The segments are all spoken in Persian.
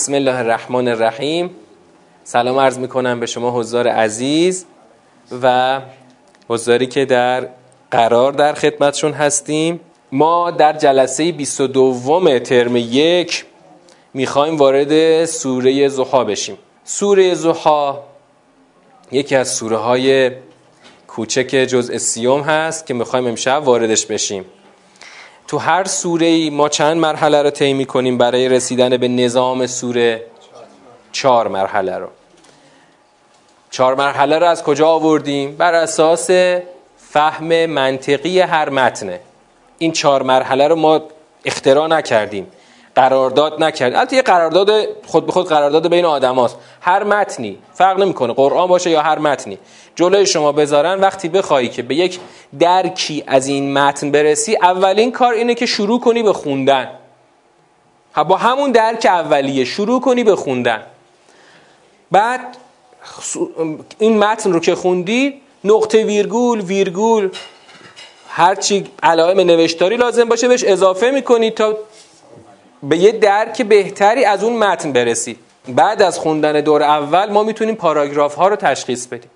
بسم الله الرحمن الرحیم. سلام عرض می‌کنم به شما حضار عزیز و حضاری که در قرار در خدمتشون هستیم. ما در جلسه 22 ترم یک می‌خوایم وارد سوره زحا بشیم. سوره زحا یکی از سوره های کوچک جزء سیوم هست که می‌خوایم امشب واردش بشیم. تو هر سوره ای ما چند مرحله رو طی کنیم برای رسیدن به نظام سوره چهار مرحله رو. چهار مرحله رو از کجا آوردیم؟ بر اساس فهم منطقی هر متنه این چهار مرحله رو ما اختراع نکردیم. قرارداد نکردیم البته یه قرارداد خود به خود قرارداد بین آدم هاست. هر متنی فرق نمی‌کنه قرآن باشه یا هر متنی. جلوی شما بذارن وقتی بخوایی که به یک درکی از این متن برسی اولین کار اینه که شروع کنی به خوندن. با همون درک اولیه شروع کنی به خوندن. بعد این متن رو که خوندی نقطه ویرگول ویرگول هرچی علائم نوشتاری لازم باشه بهش اضافه می‌کنی تا به یه درک بهتری از اون متن برسی. بعد از خوندن دور اول ما می‌تونیم پاراگراف ها رو تشخیص بدیم.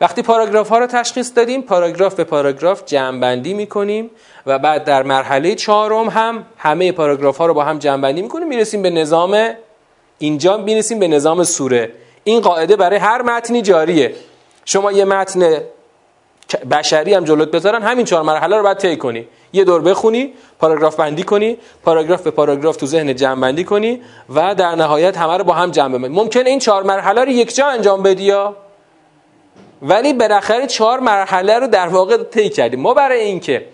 وقتی پاراگراف ها رو تشخیص دادیم پاراگراف به پاراگراف جمع بندی می‌کنیم و بعد در مرحله چهارم هم همه پاراگراف ها رو با هم جمع بندی می‌کنیم می‌رسیم به نظام اینجا می‌رسیم به نظام سوره. این قاعده برای هر متنی جاریه. شما یه متن بشری هم جلوت بذارن همین چهار مرحله رو باید طی کنی. یه دور بخونی پاراگراف بندی کنی پاراگراف به پاراگراف تو ذهن جمع بندی کنی و در نهایت همه رو با هم جمع بندی ممکنه این چهار مرحله رو یک جا انجام بدی یا؟ ولی بالاخره چهار مرحله رو در واقع طی کردیم ما برای اینکه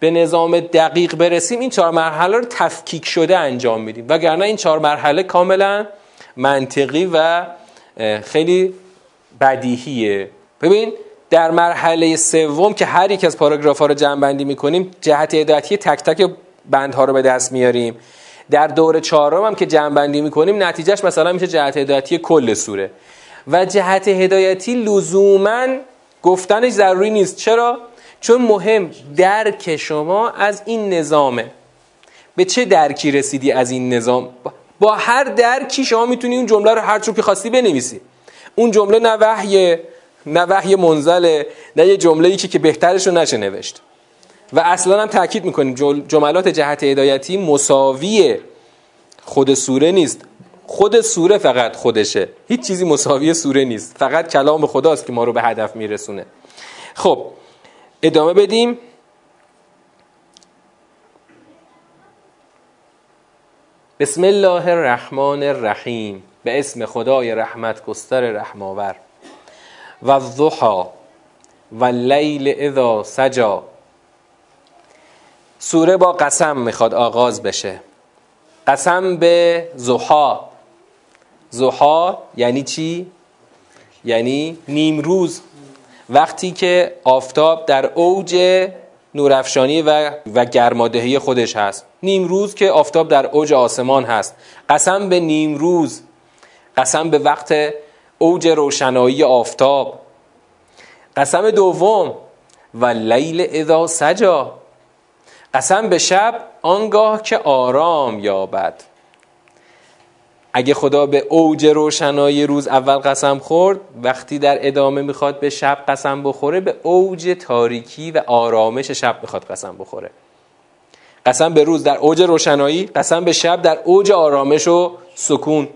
به نظام دقیق برسیم این چهار مرحله رو تفکیک شده انجام میدیم. وگرنه این چهار مرحله کاملا منطقی و خیلی بدیهیه. ببین در مرحله سوم که هر یک از پاراگراف ها رو جمع بندی می‌کنیم جهت هدایتی تک تک بندها رو به دست میاریم. در دور چهارم هم که جمع بندی می‌کنیم نتیجهش مثلا میشه جهت هدایتی کل سوره. و جهت هدایتی لزوما گفتنش ضروری نیست. چرا؟ چون مهم درک شما از این نظامه. به چه درکی رسیدی از این نظام؟ با هر درکی شما می‌تونی اون جمله رو هر چون که خواستی بنویسی. اون جمله نه وحی نه وحی منزله نه یه جمله ای که بهترش رو نشه نوشت. و اصلا هم تاکید می‌کنیم جملات جهت هدایتی مساوی خود سوره نیست. خود سوره فقط خودشه. هیچ چیزی مساوی سوره نیست. فقط کلام خداست که ما رو به هدف میرسونه. خب ادامه بدیم. بسم الله الرحمن الرحیم. به اسم خدای رحمت گستر رحماور و الضحا و لیل اذا سجا سوره با قسم می‌خواد آغاز بشه. قسم به زحا زحا یعنی چی؟ یعنی نیمروز. وقتی که آفتاب در اوج نورافشانی و, و گرمادهی خودش هست. نیمروز که آفتاب در اوج آسمان هست. قسم به نیمروز. قسم به وقت اوج روشنایی آفتاب. قسم دوم و لیل اذا سجا. قسم به شب آنگاه که آرام یابد. اگه خدا به اوج روشنایی روز اول قسم خورد وقتی در ادامه می‌خواد به شب قسم بخوره به اوج تاریکی و آرامش شب می‌خواد قسم بخوره. قسم به روز در اوج روشنایی قسم به شب در اوج آرامش و سکون.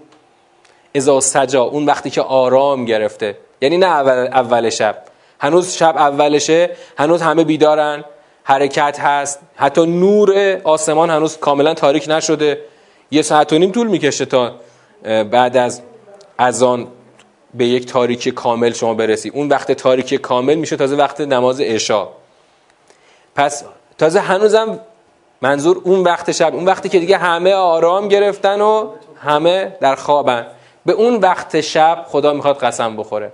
ازا سجا اون وقتی که آرام گرفته. یعنی نه اول, اول شب. هنوز شب اولشه هنوز همه بیدارن حرکت هست. حتی نور آسمان هنوز کاملا تاریک نشده. یه ساعت و نیم طول می‌کشه تا بعد از اذان به یک تاریکی کامل شما برسی. اون وقت تاریکی کامل میشه تازه وقت نماز عشا. پس تازه هنوزم منظور اون وقت شب. اون وقتی که دیگه همه آرام گرفتن و همه در خوابن. به اون وقت شب خدا می‌خواد قسم بخوره.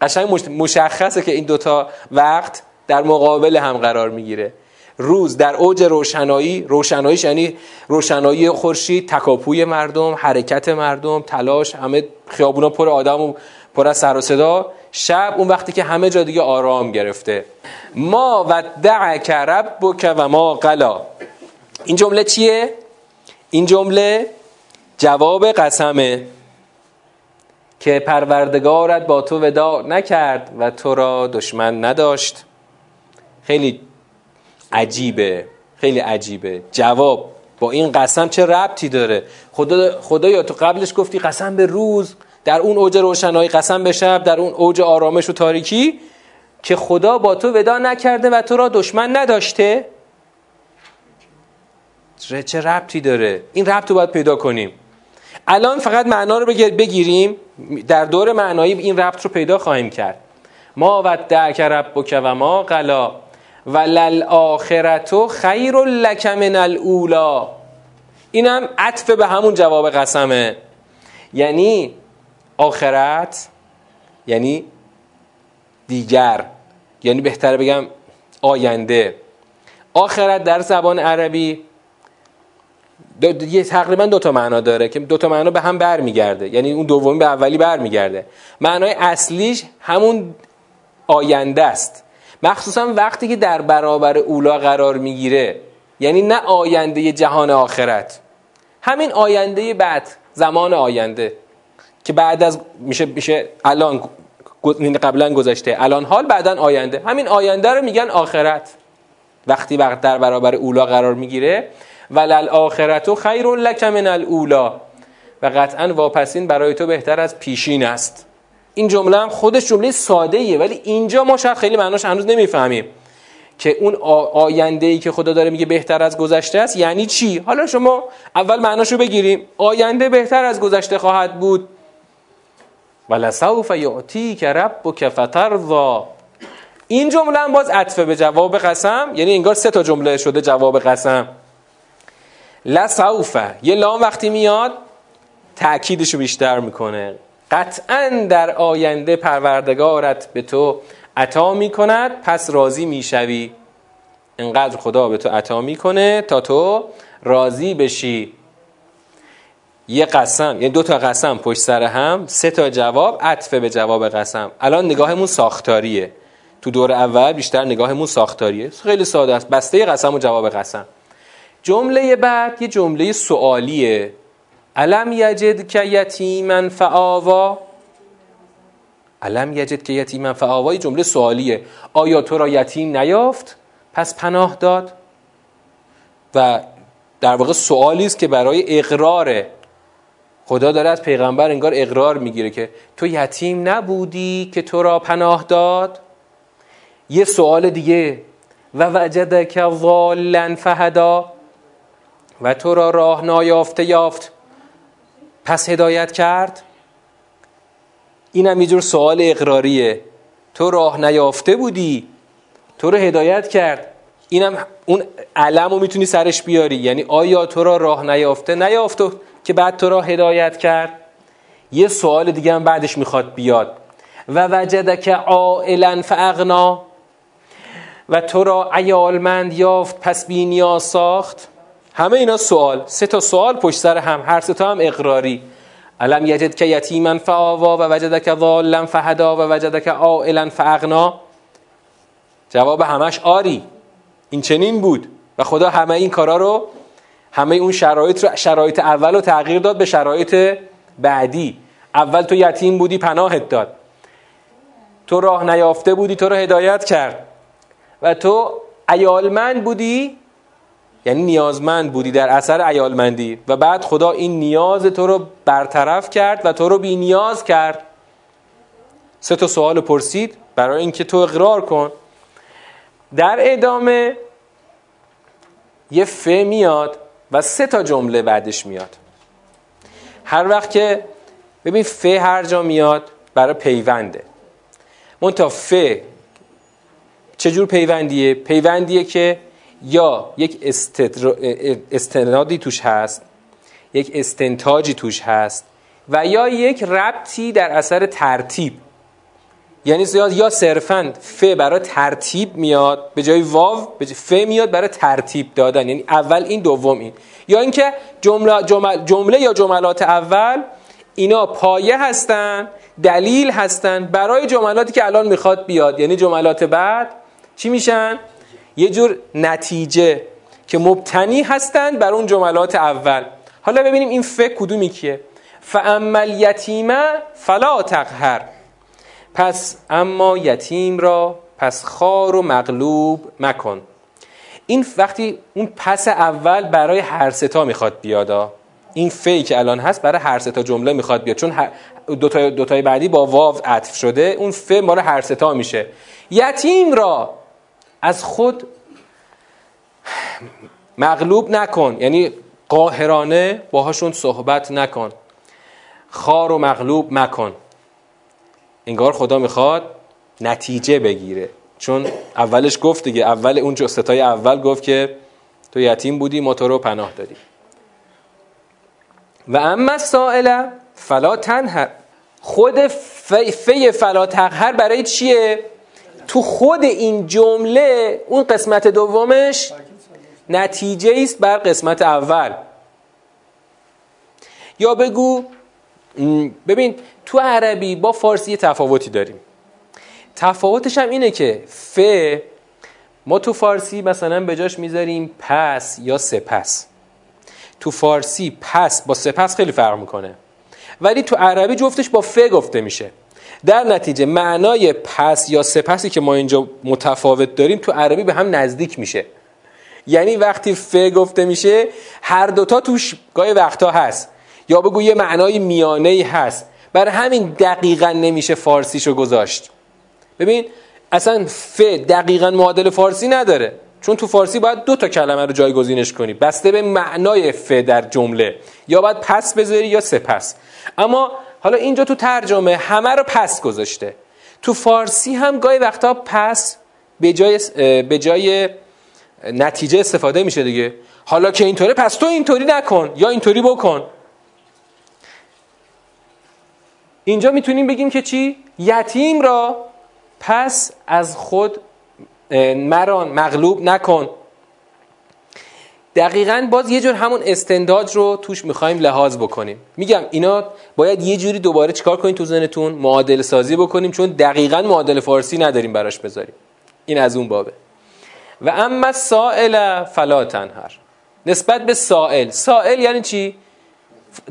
قشنگ مشخصه که این دوتا وقت در مقابل هم قرار می‌گیره. روز در اوج روشنایی روشناییش یعنی روشنایی خورشید تکاپوی مردم حرکت مردم تلاش همه خیابونا پر آدم و پر از سر و صدا. شب اون وقتی که همه جا دیگه آرام گرفته. ما و دعک ربک و ما قلا. این جمله چیه؟ این جمله جواب قسمه. که پروردگارت با تو ودا نکرد و تو را دشمن نداشت. خیلی عجیبه خیلی عجیبه. جواب با این قسم چه ربطی داره؟ خدا خدایا تو قبلش گفتی قسم به روز در اون اوج روشنایی قسم به شب در اون اوج آرامش و تاریکی که خدا با تو ودا نکرده و تو را دشمن نداشته؟ چه ربطی داره؟ این ربط رو باید پیدا کنیم. الان فقط معنا رو بگیریم. در دور معنایی این ربط رو پیدا خواهیم کرد. ما ودعک ربک و ما قلا و للآخرت خیر لک من الاولا اینم عطف به همون جواب قسمه. یعنی آخرت یعنی دیگر. یعنی بهتر بگم آینده. آخرت در زبان عربی یه تقریبا دو تا معنا داره که دو تا معنا به هم برمیگرده. یعنی اون دومی به اولی برمیگرده. معنای اصلیش همون آینده است. مخصوصا وقتی که در برابر اولا قرار می‌گیره. یعنی نه آینده جهان آخرت. همین آینده بعد زمان آینده. که بعد از میشه میشه الان قبلا گذشته. الان حال بعدا آینده. همین آینده رو میگن آخرت. وقتی وقت در برابر اولا قرار می‌گیره ولل آخرت خیر لک من الاولا و قطعا واپسین برای تو بهتر از پیشین است. این جمله هم خودش جمله ساده ایه ولی اینجا ما شاید خیلی معناش هنوز نمی‌فهمیم. که اون آینده ای که خدا داره میگه بهتر از گذشته است یعنی چی؟ حالا شما اول معناشو بگیریم. آینده بهتر از گذشته خواهد بود. ولسوف یعطیک ربک فترضا این جمله هم باز عطفه به جواب قسم یعنی انگار سه تا جمله شده جواب قسم. لسوف. یه لام وقتی میاد تأکیدشو بیشتر می‌کنه. قطعا در آینده پروردگارت به تو عطا می‌کند پس راضی می‌شوی. انقدر خدا به تو عطا می‌کنه تا تو راضی بشی. یه قسم یعنی دو تا قسم پشت سر هم سه تا جواب عطفه به جواب قسم. الان نگاهمون ساختاریه. تو دور اول بیشتر نگاهمون ساختاریه. خیلی ساده است. بسته قسم و جواب قسم. جمله بعد یه جمله سوالیه. علم یجد که یتیمن فعاوا علم یجد که یتیمن فعاوا جمله سوالیه. آیا تو را یتیم نیافت؟ پس پناه داد. و در واقع سوالی است که برای اقرار خدا داره از پیغمبر انگار اقرار می‌گیره که تو یتیم نبودی که تو را پناه داد؟ یه سوال دیگه. و وجدک ضالا فهدا؟ و تو را راه نایافته یافت. پس هدایت کرد؟ اینم یه جور سوال اقراریه. تو راه نیافته بودی. تو رو هدایت کرد. اینم اون علم رو می‌تونی سرش بیاری. یعنی آیا تو را راه نیافته؟ نیافته که بعد تو را هدایت کرد. یه سوال دیگه هم بعدش می‌خواد بیاد. و وجدک عائلا فاغنا. و تو را ایالمند یافت پس بی ساخت. همه اینا سوال. سه تا سوال پشت سر هم. هر سه تا هم اقراری. علم یجد که یتیما فآوا و وجدک ضالا فهدا و وجدک عائلا فاغنا. جواب همش آری. این چنین بود. و خدا همه این کارا رو همه اون شرایط رو شرایط اول رو تغییر داد به شرایط بعدی. اول تو یتیم بودی پناهت داد. تو راه نیافته بودی تو رو هدایت کرد. و تو ایالمند بودی یعنی نیازمند بودی در اثر ایالمندی و بعد خدا این نیاز تو رو برطرف کرد و تو رو بی نیاز کرد. سه تا سوال پرسید برای اینکه تو اقرار کن. در ادامه یه ف میاد و سه تا جمله بعدش میاد. هر وقت که ببین ف هر جا میاد برای پیونده. منتها ف چجور پیوندیه؟ پیوندیه که یا یک استنادی توش هست یک استنتاجی توش هست و یا یک ربطی در اثر ترتیب. یعنی یا صرفا ف برای ترتیب میاد به جای واو به جای ف میاد برای ترتیب دادن. یعنی اول این دوم این. یا اینکه جمله, جمله, جمله یا جملات اول اینا پایه هستن دلیل هستن برای جملاتی که الان می‌خواد بیاد. یعنی جملات بعد چی میشن؟ یه جور نتیجه که مبتنی هستند بر اون جملات اول. حالا ببینیم این ف کدومی کیه؟ فاما یتیمه فلا تقهر. پس اما یتیم را پس خار و مغلوب مکن. این وقتی اون پس اول برای هر ستا می‌خواد بیادا این فی که الان هست برای هر ستا جمله می‌خواد بیاد. چون دوتای, دوتای بعدی با واو عطف شده اون ف مال هر ستا میشه. یتیم را از خود مغلوب نکن. یعنی قاهرانه باهاشون صحبت نکن. خار و مغلوب مکن. انگار خدا می‌خواد نتیجه بگیره. چون اولش گفت دیگه اول اون ستای اول گفت که تو یتیم بودی ما تو رو پناه دادی. و اما سائل فلا تنهر. خود فی, فی فلا تقهر برای چیه؟ تو خود این جمله اون قسمت دومش نتیجه است بر قسمت اول. یا بگو ببین تو عربی با فارسی تفاوتی داریم. تفاوتش هم اینه که ف ما تو فارسی مثلا به جاش می‌ذاریم پس یا سپس. تو فارسی پس با سپس خیلی فرق می‌کنه. ولی تو عربی جفتش با ف گفته میشه. در نتیجه معنای پس یا سپسی که ما اینجا متفاوت داریم تو عربی به هم نزدیک میشه. یعنی وقتی ف گفته میشه هر دوتا توش گاهی وقتا هست. یا بگو یه معنای میانه ای هست. برای همین دقیقا نمیشه فارسیشو گذاشت. ببین اصلا ف دقیقا معادل فارسی نداره. چون تو فارسی باید دو تا کلمه رو جایگزینش کنی. بسته به معنای ف در جمله. یا باید پس بذاری یا سپس. اما حالا اینجا تو ترجمه همه رو پس گذاشته. تو فارسی هم گاهی وقتا پس به جای, به جای نتیجه استفاده میشه دیگه. حالا که اینطوره پس تو اینطوری نکن یا اینطوری بکن. اینجا می‌تونیم بگیم که چی؟ یتیم را پس از خود مران مغلوب نکن. دقیقا باز یه جور همون استنداج رو توش می‌خوایم لحاظ بکنیم. میگم اینا باید یه جوری دوباره چیکار کنیم تو زنتون معادل سازی بکنیم چون دقیقا معادل فارسی نداریم براش بذاریم. این از اون بابه. و اما سائل فلا تنهر. نسبت به سائل. سائل یعنی چی؟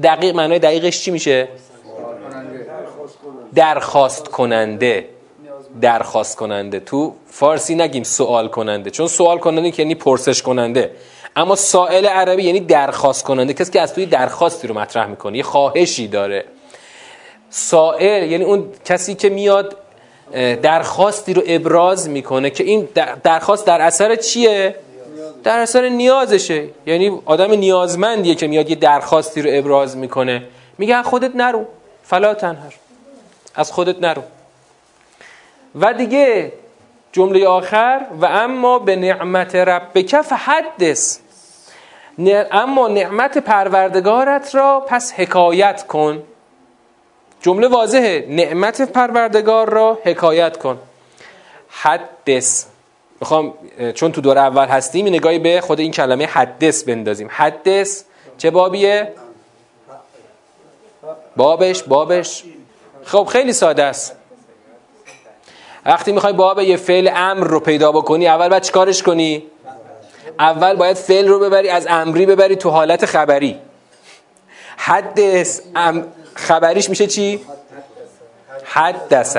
دقیق معنای دقیقش چی میشه؟ درخواست کننده. درخواست کننده. تو فارسی نگیم سوال کننده. چون سوال کننده یعنی پرسش کننده. اما سائل عربی یعنی درخواست کننده کسی که از توی درخواستی رو مطرح می‌کنه یه خواهشی داره. سائل یعنی اون کسی که میاد درخواستی رو ابراز می‌کنه که این درخواست در اثر چیه؟ در اثر نیازشه. یعنی آدم نیازمندیه که میاد یه درخواستی رو ابراز می‌کنه. میگه خودت نرو. فلا تنهر. از خودت نرو. و دیگه جمله آخر و اما به نعمت ربک فحدث. اما نعمت پروردگارت را پس حکایت کن. جمله واضحه نعمت پروردگار را حکایت کن. حدث. می‌خوام چون تو دور اول هستیم نگاهی به خود این کلمه حدث بندازیم. حدث چه بابیه؟ بابش بابش. خب خیلی ساده است. وقتی می‌خوای باب یه فعل امر رو پیدا بکنی اول باید چیکارش کنی؟ اول باید فعل رو ببری از امری ببری تو حالت خبری. ام خبریش میشه چی؟ حدث.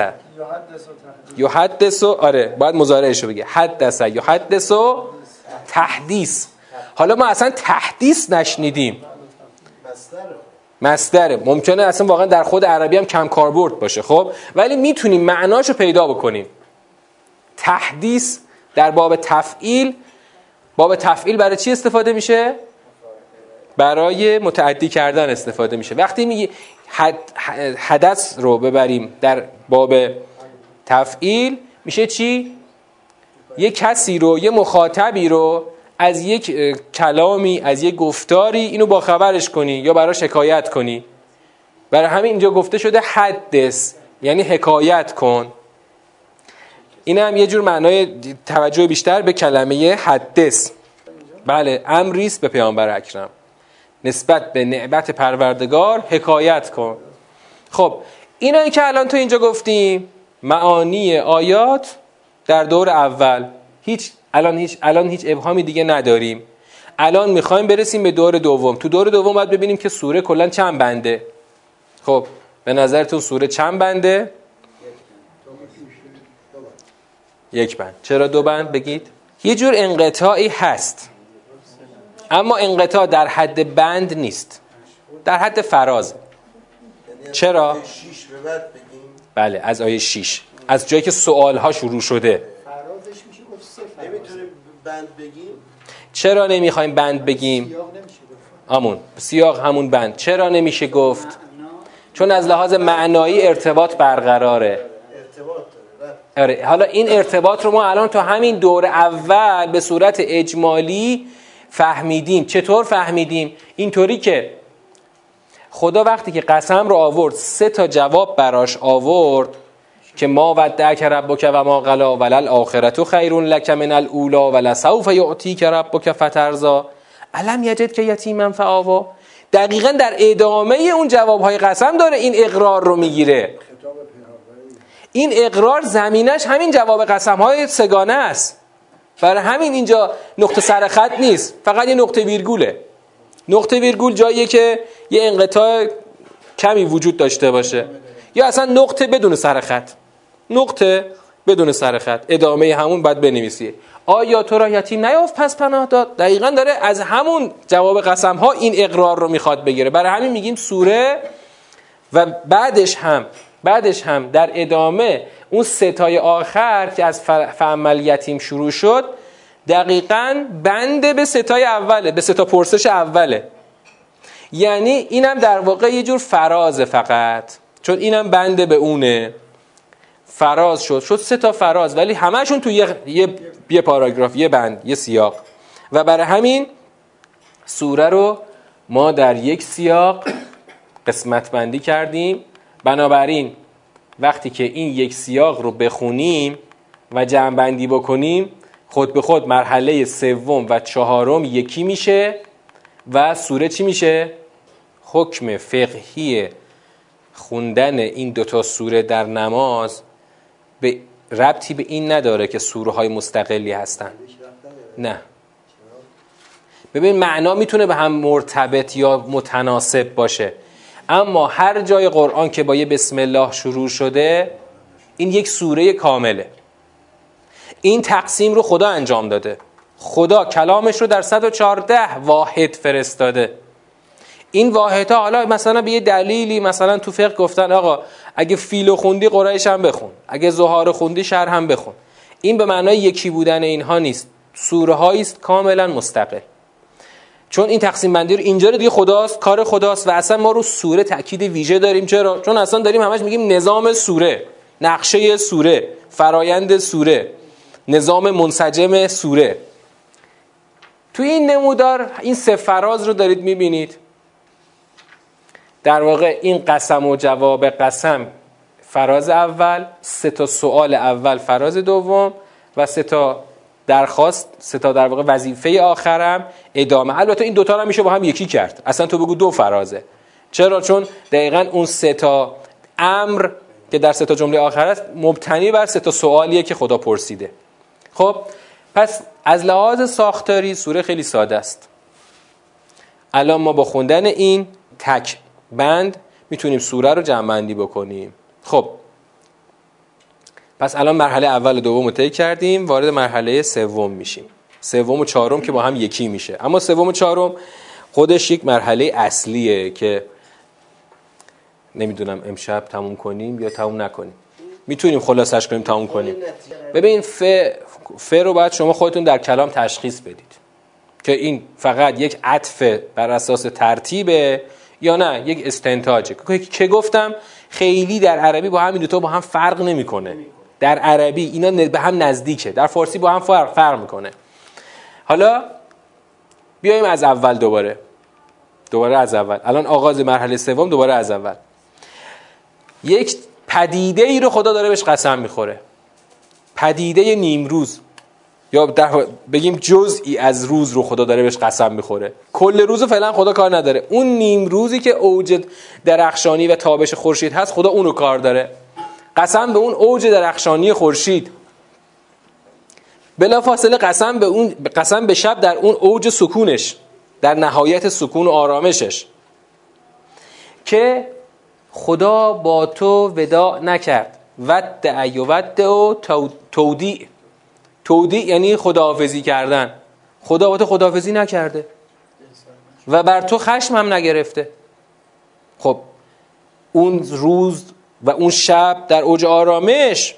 یحدث آره باید مضارعش رو بگی. حدث. یحدث تحدیث. حالا ما اصلا تحدیث نشنیدیم. مصدره. ممکنه اصلا واقعا در خود عربی هم کم کاربرد باشه خب؟ ولی می‌تونیم معناشو پیدا بکنیم. تحدیث در باب تفعیل باب تفعیل برای چی استفاده میشه؟ برای متعدی کردن استفاده میشه. وقتی میگی حدث رو ببریم در باب تفعیل میشه چی؟ یه کسی رو یه مخاطبی رو از یک کلامی از یک گفتاری اینو با خبرش کنی یا براش حکایت کنی. برای همین اینجا گفته شده حدث یعنی حکایت کن. این هم یه جور معنای توجه بیشتر به کلمه حدث. بله امریست به پیامبر اکرم. نسبت به نعبت پروردگار حکایت کن. خب اینایی که الان تو اینجا گفتیم معانی آیات در دور اول. هیچ الان هیچ الان هیچ ابهامی دیگه نداریم. الان می‌خوایم برسیم به دور دوم. تو دور دوم باید ببینیم که سوره کلا چند بنده. خب به نظرتون سوره چند بنده؟ یک بند. چرا دو بند بگید؟ یه جور انقطاعی هست. اما انقطاع در حد بند نیست. در حد فراز. چرا؟ بله از آیه 6 از جایی که سوال ها شروع شده. بند بگیم؟ چرا نمی‌خوایم بند بگیم؟ آمون. سیاق همون بند. چرا نمیشه گفت؟ چون از لحاظ معنایی ارتباط برقراره. آره حالا این ارتباط رو ما الان تو همین دور اول به صورت اجمالی فهمیدیم. چطور فهمیدیم؟ اینطوری که خدا وقتی که قسم رو آورد سه تا جواب براش آورد که ما ودعک ربک و ما قلا ولل آخرت خیر لک من الاولا ولسوف یعطیک ربک فترزا علم یجد که یتیما فآوا. دقیقا در ادامه اون جوابهای قسم داره این اقرار رو می‌گیره. این اقرار زمینش همین جواب قسم های سگانه است. برای همین اینجا نقطه سرخط نیست. فقط یه نقطه ویرگوله. نقطه ویرگول جاییه که یه انقطاع کمی وجود داشته باشه. یا اصلا نقطه بدون سرخط نقطه بدون سرخط ادامه همون باید بنویسی. آیا تو را یتیم نیافت؟ پس پناه داد. دقیقا داره از همون جواب قسم ها این اقرار رو می‌خواد بگیره. برای همین میگیم سوره و بعدش هم بعدش هم در ادامه اون ستای آخر که از فعمل یتیم شروع شد دقیقا بنده به ستای اوله به ستا پرسش اوله. یعنی اینم در واقع یه جور فرازه فقط. چون اینم بنده به اونه. فراز شد. شد سه تا فراز ولی همشون تو یه, یه،, یه پاراگراف یه بند یه سیاق. و برای همین سوره رو ما در یک سیاق قسمت بندی کردیم. بنابراین وقتی که این یک سیاق رو بخونیم و جمع بندی بکنیم خود به خود مرحله سوم و چهارم یکی میشه و سوره چی میشه؟ حکم فقهی خوندن این دوتا سوره در نماز به ربطی به این نداره که سوره های مستقلی هستن. نه. ببین معنا می‌تونه به هم مرتبط یا متناسب باشه. اما هر جای قرآن که با یه بسم الله شروع شده این یک سوره کامله. این تقسیم رو خدا انجام داده. خدا کلامش رو در 114 واحد فرستاده. این واحد ها حالا مثلا به یه دلیلی مثلا تو فقه گفتن آقا اگه فیلو خوندی قرایش هم بخون. اگه زهار خوندی شر هم بخون. این به معنای یکی بودن اینها نیست. سوره است کاملا مستقل. چون این تقسیم بندی رو اینجا رو دیگه خداست کار خداست و اصلا ما رو سوره تاکید ویژه داریم. چرا؟ چون اصلا داریم همش میگیم نظام سوره نقشه سوره فرایند سوره نظام منسجم سوره. تو این نمودار این سه فراز رو دارید می‌بینید. در واقع این قسم و جواب قسم فراز اول سه تا سوال اول فراز دوم و سه تا درخواست سه تا در واقع وظیفه آخرم ادامه. البته این دوتا رو میشه با هم یکی کرد. اصلا تو بگو دو فرازه. چرا؟ چون دقیقا اون سه تا امر که در سه تا جمله آخر است مبتنی بر سه تا سوالیه که خدا پرسیده. خب پس از لحاظ ساختاری سوره خیلی ساده است. الان ما با خوندن این تک بند می‌تونیم سوره رو جمع بکنیم. خب. پس الان مرحله اول و دوم رو طی کردیم وارد مرحله سوم میشیم. سوم و چهارم که با هم یکی میشه. اما سوم و چهارم خودش یک مرحله اصلیه که نمی‌دونم امشب تموم کنیم یا تموم نکنیم. می‌تونیم خلاصش کنیم تموم کنیم. ببین ف, ف رو باید شما خودتون در کلام تشخیص بدید. که این فقط یک عطف بر اساس ترتیبه. یا نه؟ یک استنتاجه. که گفتم خیلی در عربی با همین دو با هم فرق نمی‌کنه. در عربی اینا به هم نزدیکه. در فارسی با هم فرق, فرق می‌کنه. حالا بیایم از اول دوباره. دوباره از اول. الان آغاز مرحله سوم دوباره از اول. یک پدیده ای رو خدا داره بهش قسم می‌خوره. پدیده نیمروز. یا بگیم جزئی از روز رو خدا داره بهش قسم می‌خوره. کل روز فعلا خدا کار نداره. اون نیم روزی که اوج درخشانی و تابش خورشید هست خدا اونو کار داره. قسم به اون اوج درخشانی خورشید. بلا فاصله قسم به اون قسم به شب در اون اوج سکونش در نهایت سکون و آرامشش. که خدا با تو ودا نکرد. ود و ود و تودی تودی یعنی خداحافظی کردن. خدا با تو خداحافظی نکرده. و بر تو خشم هم نگرفته. خب اون روز و اون شب در اوج آرامش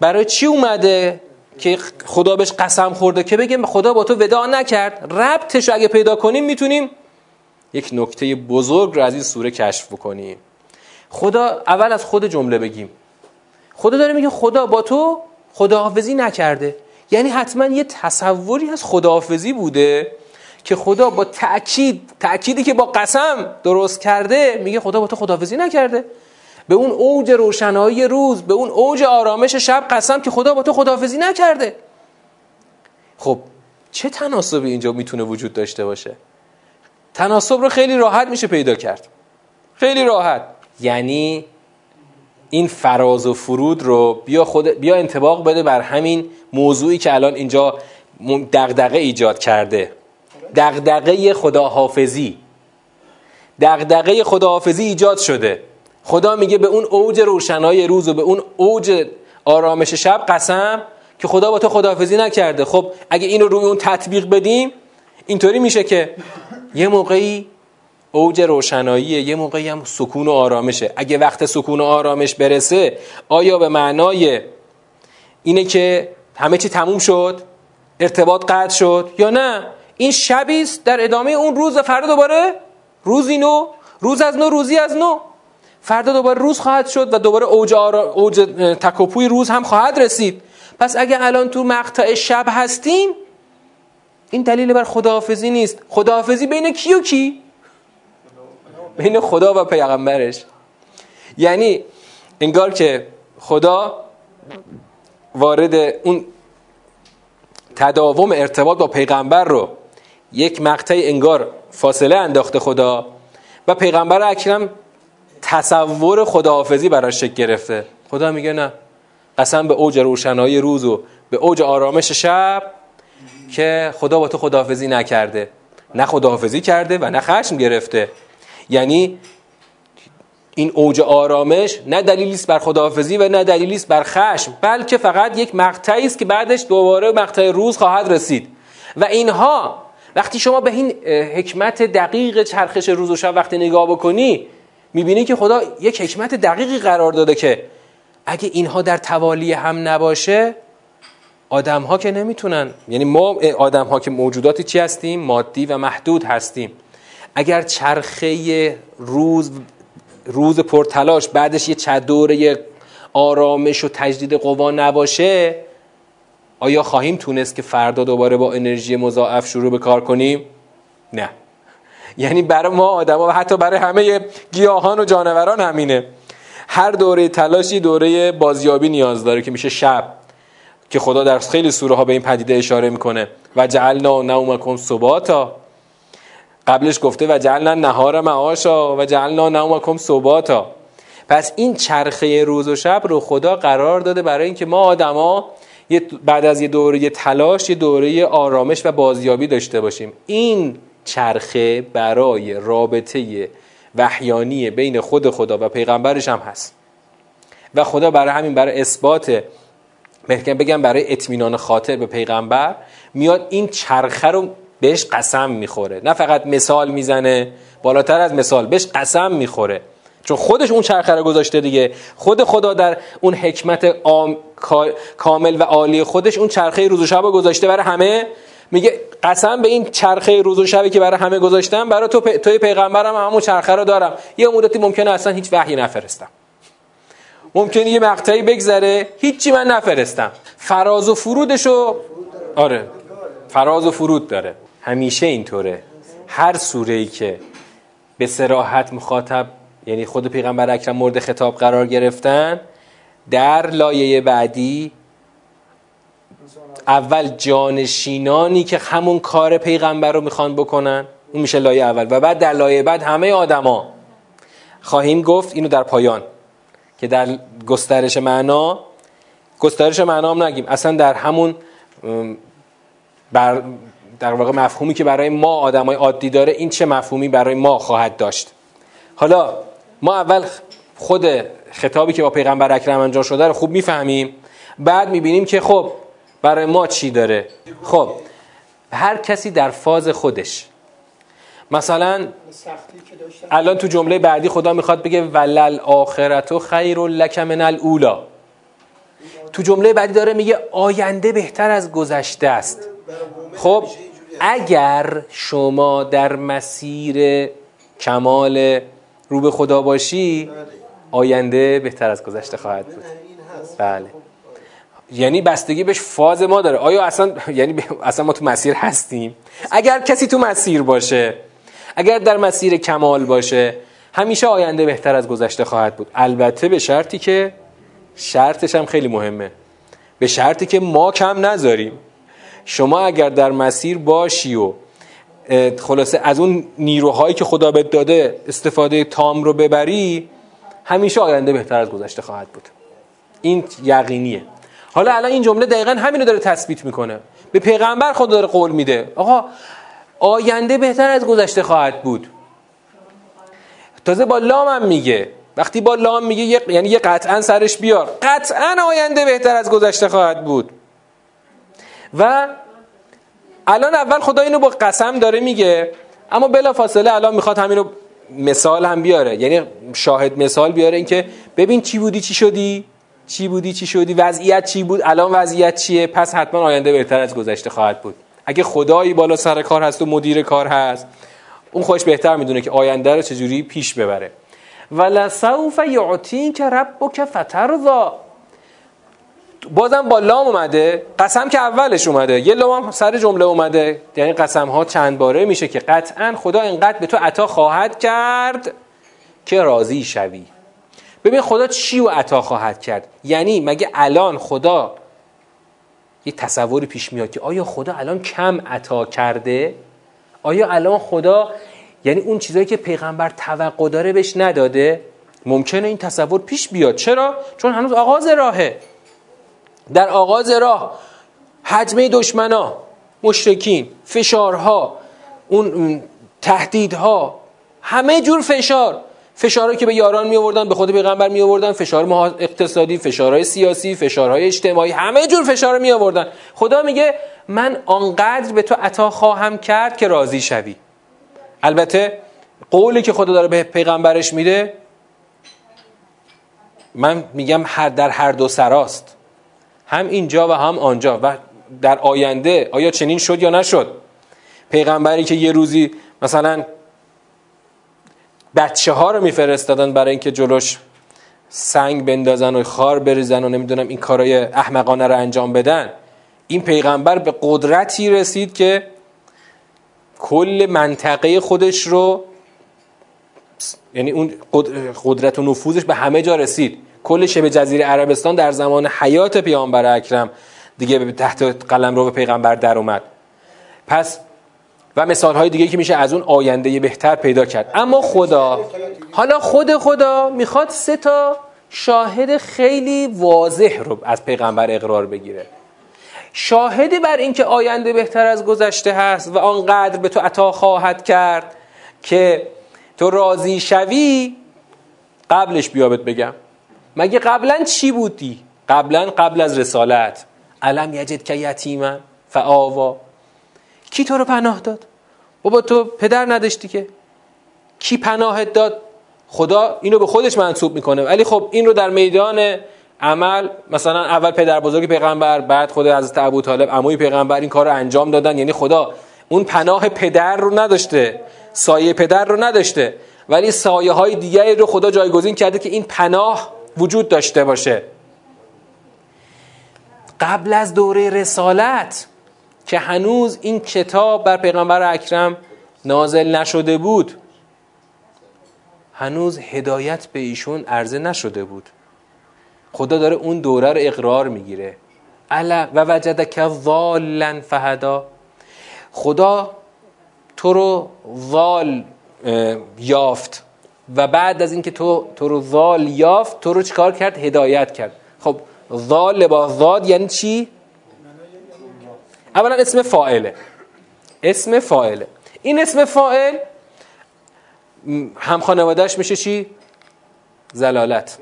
برای چی اومده که خدا بهش قسم خورده که بگیم خدا با تو ودا نکرد؟ ربطش اگه پیدا کنیم می‌تونیم یک نکته بزرگ رو از این سوره کشف بکنیم. خدا اول از خود جمله بگیم. خدا داره میگه خدا با تو خداحافظی نکرده. یعنی حتما یه تصوری از خداحافظی بوده که خدا با تأکید تأکیدی که با قسم درست کرده میگه خدا با تو خداحافظی نکرده. به اون اوج روشنایی روز به اون اوج آرامش شب قسم که خدا با تو خداحافظی نکرده. خب چه تناسبی اینجا می‌تونه وجود داشته باشه؟ تناسب رو خیلی راحت میشه پیدا کرد. خیلی راحت. یعنی این فراز و فرود رو بیا خود بیا انتباق بده بر همین موضوعی که الان اینجا دغدغه ایجاد کرده. دغدغه خداحافظی. دغدغه خداحافظی ایجاد شده. خدا میگه به اون اوج روشنای روز و به اون اوج آرامش شب قسم که خدا با تو خداحافظی نکرده. خب اگه اینو روی اون تطبیق بدیم اینطوری میشه که یه موقعی اوج روشناییه یه موقعی هم سکون و آرامشه. اگه وقت سکون و آرامش برسه آیا به معنای اینه که همه چی تموم شد؟ ارتباط قطع شد؟ یا نه؟ این شبی در ادامه اون روز و فردا دوباره روزی نو. روز از نو روزی از نو. فردا دوباره روز خواهد شد و دوباره اوج, آرا... اوج تکاپوی روز هم خواهد رسید. پس اگه الان تو مقطع شب هستیم این دلیل بر خداحافظی نیست. خداحافظی بین کی و کی؟ بین خدا و پیغمبرش. یعنی انگار که خدا وارد اون تداوم ارتباط با پیغمبر رو یک مقطع انگار فاصله انداخته خدا و پیغمبر اکرم تصور خداحافظی براش شکل گرفته. خدا میگه نه. قسم به اوج روشنایی روز و به اوج آرامش شب که خدا با تو خداحافظی نکرده. نه خداحافظی کرده و نه خشم گرفته. یعنی این اوج آرامش نه دلیلی است بر خداحافظی و نه دلیلی است بر خشم بلکه فقط یک مقطعی است که بعدش دوباره مقطع روز خواهد رسید. و اینها وقتی شما به این حکمت دقیق چرخش روز و شب وقتی نگاه بکنی می‌بینی که خدا یک حکمت دقیقی قرار داده که اگه اینها در توالی هم نباشه آدم ها که نمی‌تونن یعنی ما آدم ها که موجوداتی چی هستیم؟ مادی و محدود هستیم. اگر چرخه روز روز پرتلاش بعدش یه چدوره آرامش و تجدید قوا نباشه آیا خواهیم تونست که فردا دوباره با انرژی مضاعف شروع به کار کنیم؟ نه. یعنی برای ما آدم و حتی برای همه گیاهان و جانوران همینه. هر دوره تلاشی دوره بازیابی نیاز داره که میشه شب که خدا در خیلی سوره ها به این پدیده اشاره می‌کنه. و جعلنا نومکم صباتا قبلش گفته و جعلنا نهار معاشا و جعلنا نومکم صباتا پس این چرخه روز و شب رو خدا قرار داده برای اینکه ما آدما بعد از یه دوره تلاش یه دوره آرامش و بازیابی داشته باشیم. این چرخه برای رابطه وحیانی بین خود خدا و پیغمبرش هم هست. و خدا برای همین برای اثبات بگم برای اطمینان خاطر به پیغمبر میاد این چرخه رو بهش قسم می‌خوره. نه فقط مثال می‌زنه بالاتر از مثال بهش قسم می‌خوره. چون خودش اون چرخه رو گذاشته دیگه. خود خدا در اون حکمت کامل و عالی خودش اون چرخه روز و شب گذاشته برای همه. میگه قسم به این چرخه روز و شبی که برای همه گذاشتم برای تو توی پیغمبرم همون چرخه رو دارم. یه مدتی ممکنه اصلا هیچ وحی نفرستم. ممکنه یه مقطعی بگذره هیچی من نفرستم. فراز و فرودشو آره. فراز و فرود داره. همیشه اینطوره. هر سوره ای که به سراحت مخاطب یعنی خود پیغمبر اکرم مورد خطاب قرار گرفتن در لایه بعدی اول جانشینانی که همون کار پیغمبر رو می‌خوان بکنن اون میشه لایه اول. و بعد در لایه بعد همه آدما. خواهیم گفت اینو در پایان که در گسترش معنا گسترش معنا هم نگیم. اصلا در همون بر در واقع مفهومی که برای ما آدمای عادی داره این چه مفهومی برای ما خواهد داشت. حالا ما اول خود خطابی که با پیغمبر اکرم انجام شده رو خوب می‌فهمیم. بعد می‌بینیم که خب برای ما چی داره. خب هر کسی در فاز خودش. مثلا الان تو جمله بعدی خدا می‌خواد بگه ولل آخرت و خیر لک من الاولا تو جمله بعدی داره میگه آینده بهتر از گذشته است خب اگر شما در مسیر کمال رو به خدا باشی آینده بهتر از گذشته خواهد بود. بله. یعنی بستگی بهش فاز ما داره. آیا اصلا یعنی اصلا ما تو مسیر هستیم؟ اگر کسی تو مسیر باشه اگر در مسیر کمال باشه همیشه آینده بهتر از گذشته خواهد بود. البته به شرطی که شرطش هم خیلی مهمه. به شرطی که ما کم نذاریم. شما اگر در مسیر باشی و خلاصه از اون نیروهایی که خدا بهت داده استفاده تام رو ببری همیشه آینده بهتر از گذشته خواهد بود. این یقینیه. حالا الان این جمله دقیقا همینو داره تثبیت می‌کنه. به پیغمبر خدا داره قول میده. آقا آینده بهتر از گذشته خواهد بود. تازه با لام هم میگه. وقتی با لام میگه یعنی یه قطعا سرش بیار. قطعا آینده بهتر از گذشته خواهد بود. و الان اول خدا اینو با قسم داره میگه اما بلا فاصله الان می‌خواد همینو مثال هم بیاره. یعنی شاهد مثال بیاره اینکه ببین چی بودی چی شدی؟ چی بودی چی شدی؟ وضعیت چی بود؟ الان وضعیت چیه؟ پس حتما آینده بهتر از گذشته خواهد بود. اگه خدایی بالا سر کار هست و مدیر کار هست اون خوش بهتر می‌دونه که آینده رو چجوری پیش ببره. ولسوف یعطین که ربک فترضا بازم با لام اومده قسم که اولش اومده. یه لام سر جمله اومده. یعنی قسم ها چند باره میشه که قطعا خدا اینقدر به تو عطا خواهد کرد که راضی شوی. ببین خدا چی و عطا خواهد کرد؟ یعنی مگه الان خدا یه تصوری پیش میاد که آیا خدا الان کم عطا کرده؟ آیا الان خدا یعنی اون چیزایی که پیغمبر توقع داره بهش نداده؟ ممکنه این تصور پیش بیاد. چرا؟ چون هنوز آغاز راهه. در آغاز راه حجمه دشمنا مشرکین فشارها اون تهدیدها همه جور فشار. فشارهایی که به یاران می آوردن به خود پیغمبر می آوردن فشار اقتصادی فشارهای سیاسی فشارهای اجتماعی همه جور فشار می آوردن خدا میگه من آنقدر به تو عطا خواهم کرد که راضی شوی. البته قولی که خدا داره به پیغمبرش میده من میگم هر در هر دو سراست. هم اینجا و هم آنجا. و در آینده آیا چنین شد یا نشد؟ پیغمبری که یه روزی مثلا بچه ها رو میفرستادن برای اینکه جلوش سنگ بندازن و خار بریزن و نمی‌دونم این کارای احمقانه رو انجام بدن این پیغمبر به قدرتی رسید که کل منطقه خودش رو یعنی اون قدرت و نفوذش به همه جا رسید. کل شبه جزیره عربستان در زمان حیات پیامبر اکرم. دیگه تحت قلم رو به پیغمبر در اومد. پس و مثال های دیگه که میشه از اون آینده بهتر پیدا کرد. اما خدا حالا خود خدا می‌خواد سه تا شاهد خیلی واضح رو از پیغمبر اقرار بگیره. شاهدی بر اینکه آینده بهتر از گذشته هست و آنقدر به تو عطا خواهد کرد که تو راضی شوی قبلش بیابت بگم. مگه قبلا چی بودی؟ قبلا قبل از رسالت. علم یجد که یتیمن فآوا. کی تو رو پناه داد؟ بابا تو پدر نداشتی که؟ کی پناهت داد؟ خدا اینو به خودش منصوب می‌کنه. ولی خب این رو در میدان عمل مثلا اول پدر بزرگ پیغمبر بعد خود حضرت ابو طالب عموی پیغمبر این کار رو انجام دادن. یعنی خدا اون پناه پدر رو نداشته سایه پدر رو نداشته. ولی سایه های دیگری رو خدا جایگزین کرده که این پناه وجود داشته باشه. قبل از دوره رسالت که هنوز این کتاب بر پیغمبر اکرم نازل نشده بود هنوز هدایت به ایشون عرضه نشده بود. خدا داره اون دوره رو اقرار می‌گیره. الا و وجدک ضالا فهدا. خدا تو رو ضال یافت. و بعد از اینکه تو تو رو ضال یافت تو رو چیکار کرد؟ هدایت کرد. خب ضال با ضاد یعنی چی؟ اولا اسم فاعله. اسم فاعله. این اسم فاعل هم خانوادهش میشه چی؟ زلالت.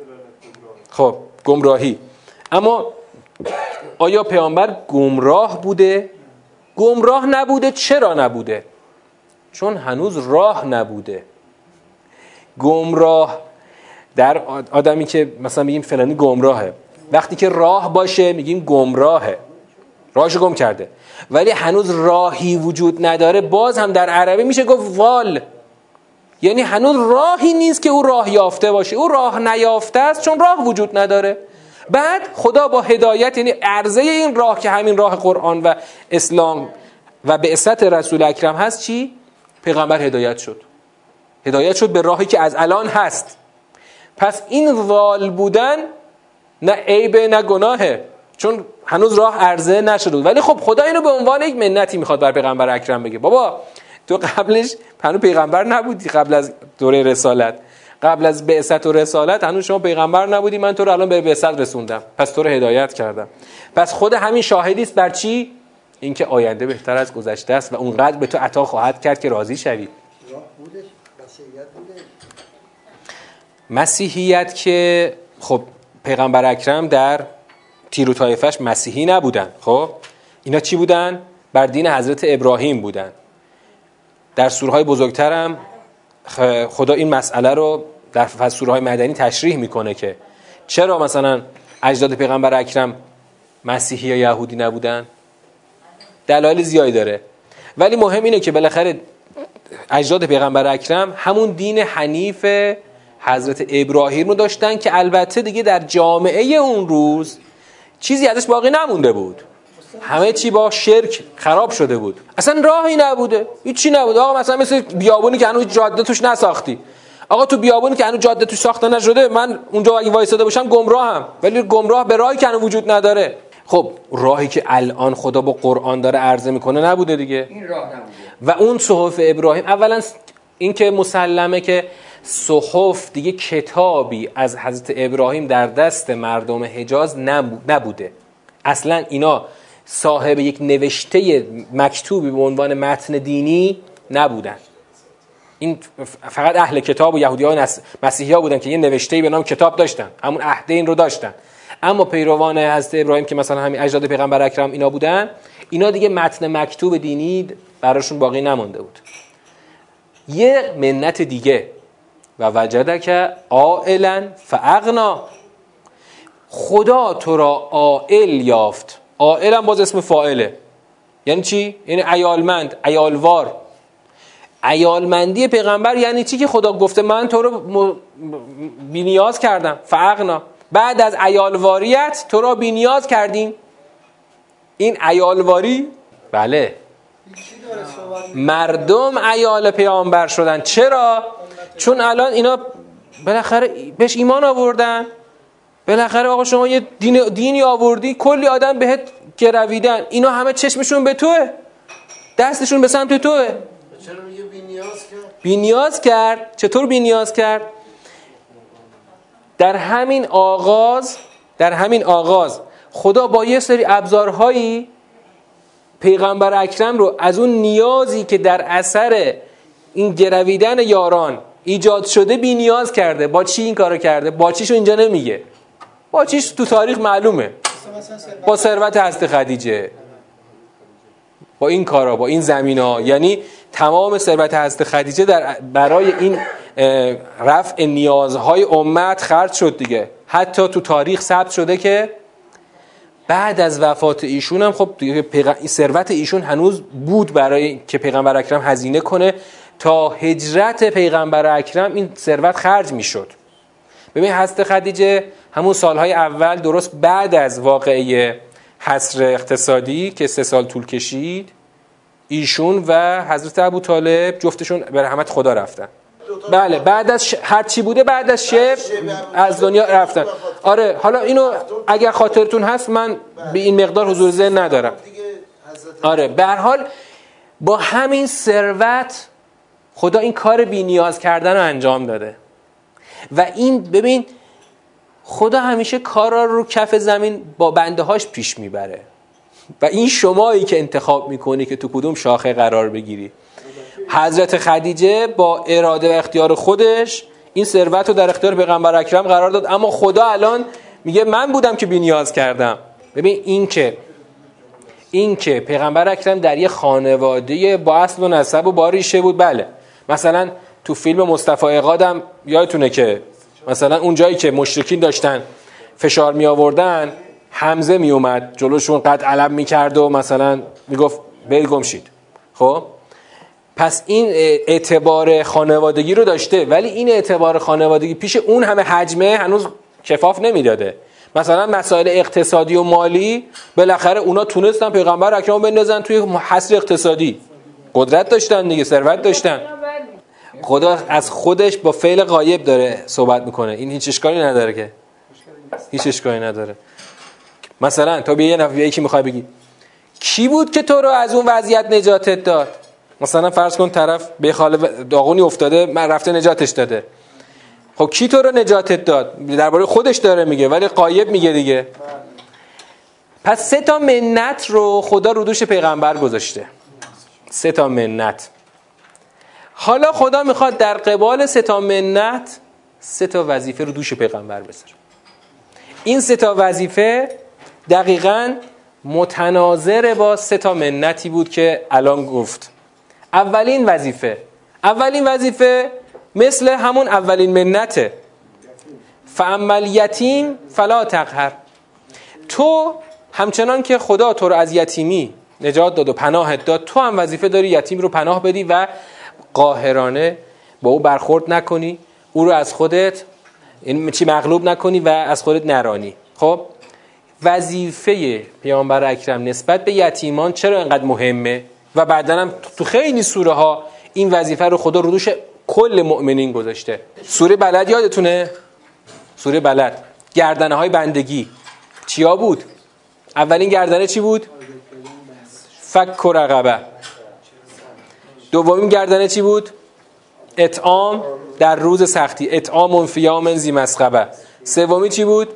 خب گمراهی. اما آیا پیامبر گمراه بوده؟ گمراه نبوده چرا نبوده؟ چون هنوز راه نبوده. گمراه. در آدمی که مثلا میگیم فلانی گمراهه. وقتی که راه باشه میگیم گمراهه. راهشو گم کرده. ولی هنوز راهی وجود نداره. باز هم در عربی میشه گفت وال. یعنی هنوز راهی نیست که او راه یافته باشه. او راه نیافته است چون راه وجود نداره. بعد خدا با هدایت یعنی عرضه این راه که همین راه قرآن و اسلام و به رسول اکرم هست چی؟ پیغمبر هدایت شد. هدایت شد به راهی که از الان هست. پس این وال بودن نه عیبه نه گناهه. چون هنوز راه عرضه نشده ولی خب خدا اینو به عنوان یک منتی می‌خواد بر پیغمبر اکرم بگه. بابا تو قبلش هنو پیغمبر نبودی قبل از دوره رسالت. قبل از بعثت و رسالت هنوز شما پیغمبر نبودی. من تو رو الان به بعثت رسوندم. پس تو رو هدایت کردم. پس خود همین شاهدی است بر چی؟ اینکه آینده بهتر از گذشته است و اونقدر به تو عطا خواهد کرد که راضی شوی. مسیحیت که خب پیغمبر اکرم در تیر و طایفش مسیحی نبودن. خب اینا چی بودن؟ بر دین حضرت ابراهیم بودن. در سوره های بزرگترم خدا این مسئله رو در سوره های مدنی تشریح می‌کنه که چرا مثلا اجداد پیغمبر اکرم مسیحی یا یهودی نبودن؟ دلایل زیادی داره. ولی مهم اینه که بالاخره اجداد پیغمبر اکرم همون دین حنیف حضرت ابراهیم رو داشتن که البته دیگه در جامعه اون روز چیزی ازش باقی نمونده بود. همه چی با شرک خراب شده بود. اصلا راهی نبوده. هیچی نبود آقا مثلا مثل بیابونی که هنوز جاده توش نساختی. آقا تو بیابونی که هنوز جاده توش ساخته نشده من اونجا اگه وایساده باشم گمراهم. ولی گمراه به راهی که هنوز وجود نداره. خب راهی که الان خدا با قرآن داره عرضه می‌کنه نبوده دیگه. این راه نبوده. و اون صحف ابراهیم اولا این که مسلمه که صحف دیگه کتابی از حضرت ابراهیم در دست مردم حجاز نبوده. اصلا اینا صاحب یک نوشته مکتوبی به عنوان متن دینی نبودن. این فقط اهل کتاب و یهودی ها مسیحی ها بودن که یه نوشته به نام کتاب داشتن همون عهده این رو داشتن. اما پیروان حضرت ابراهیم که مثلا همین اجداد پیغمبر اکرم اینا بودن اینا دیگه متن مکتوب دینی براشون باقی نمانده بود. یه منت دیگه و وجدک عائلا فاغنا. خدا تو را عائل یافت. عائل هم باز اسم فاعله. یعنی چی؟ یعنی عیالمند عیالوار. عیالمندی پیغمبر یعنی چی که خدا گفته من تو رو بینیاز کردم. فاغنا. بعد از عیالواریت تو را بینیاز کردیم. این عیالواری؟ بله. مردم عیال پیامبر شدن. چرا؟ چون الان اینا بالاخره بهش ایمان آوردن بالاخره آقا شما یه دین دینی آوردی کلی آدم بهت گرویدن اینا همه چشمشون به توه دستشون به سمت توه. چرا میگه بینیاز کرد؟ بینیاز کرد. چطور بینیاز کرد؟ در همین آغاز در همین آغاز خدا با یه سری ابزارهایی پیغمبر اکرم رو از اون نیازی که در اثر این گرویدن یاران ایجاد شده بی نیاز کرده. با چی این کارو کرده؟ با چیشو اینجا نمیگه. با چیش تو تاریخ معلومه. با ثروت هست خدیجه. با این کارا با این زمین ها یعنی تمام ثروت هست خدیجه در برای این رفع نیازهای امت خرج شد دیگه. حتی تو تاریخ ثبت شده که بعد از وفات ایشون هم خب ثروت ایشون هنوز بود برای که پیغمبر اکرم هزینه کنه. تا هجرت پیغمبر اکرم این ثروت خرج می‌شد. ببین هست خدیجه همون سالهای اول درست بعد از واقعه حصر اقتصادی که سه سال طول کشید ایشون و حضرت ابو طالب جفتشون به رحمت خدا رفتن. بله بعد از ش... هر چی بوده بعد از شب از دنیا رفتن. آره حالا اینو اگر خاطرتون هست من به این مقدار حضور ذهن ندارم. آره به هر حال با همین ثروت خدا این کار بی نیاز کردن رو انجام داده. و این ببین خدا همیشه کارا رو کف زمین با بنده هاش پیش می‌بره. و این شمایی که انتخاب می‌کنی که تو کدوم شاخه قرار بگیری. حضرت خدیجه با اراده و اختیار خودش این ثروت رو در اختیار پیغمبر اکرم قرار داد. اما خدا الان میگه من بودم که بینیاز کردم. ببین این که این که پیغمبر اکرم در یه خانواده با اصل و نسب و با ریشه بود بله. مثلا تو فیلم مصطفی اقادم یادتونه که مثلا اون جایی که مشرکین داشتن فشار می آوردن حمزه می اومد جلوشون قد علم می کرد و مثلا می گفت شید. خب؟ پس این اعتبار خانوادگی رو داشته ولی این اعتبار خانوادگی پیش اون همه حجمه هنوز کفاف نمی‌داده. مثلا مسائل اقتصادی و مالی بالاخره اونا تونستن پیغمبر اکرام بندازن توی حصر اقتصادی. قدرت داشتن دیگه ثروت داشتن. خدا از خودش با فعل غایب داره صحبت می‌کنه. این هیچ اشکالی نداره که. هیچ اشکالی نداره. مثلا تو بیا یه نفر یکی می‌خوای بگی. کی بود که تو رو از اون وضعیت نجاتت داد؟ مثلا فرض کن طرف به خال داغونی افتاده من رفته نجاتش داده. خب کی تو رو نجاتت داد؟ درباره خودش داره میگه ولی قایب میگه دیگه. پس سه تا منت رو خدا رو دوش پیغمبر گذاشته. سه تا منت. حالا خدا می‌خواد در قبال سه تا منت سه تا وظیفه رو دوش پیغمبر بذاره. این سه تا وظیفه دقیقا متناظر با سه تا منتی بود که الان گفت. اولین وظیفه اولین وظیفه مثل همون اولین منته. فعمل یتیم فلا تقهر. تو همچنان که خدا تو رو از یتیمی نجات داد و پناهت داد تو هم وظیفه داری یتیم رو پناه بدی و قاهرانه با او برخورد نکنی او رو از خودت این چی مغلوب نکنی و از خودت نرانی. خب؟ وظیفه پیامبر اکرم نسبت به یتیمان چرا اینقدر مهمه؟ و بعدا هم تو خیلی سوره ها این وظیفه رو خدا رو دوش کل مؤمنین گذاشته. سوره بلد یادتونه؟ سوره بلد. گردنه های بندگی. چیا بود؟ اولین گردنه چی بود؟ فک رقبه. دومین گردنه چی بود؟ اطعام در روز سختی. اطعام فیام زی مسقبه سومی چی بود؟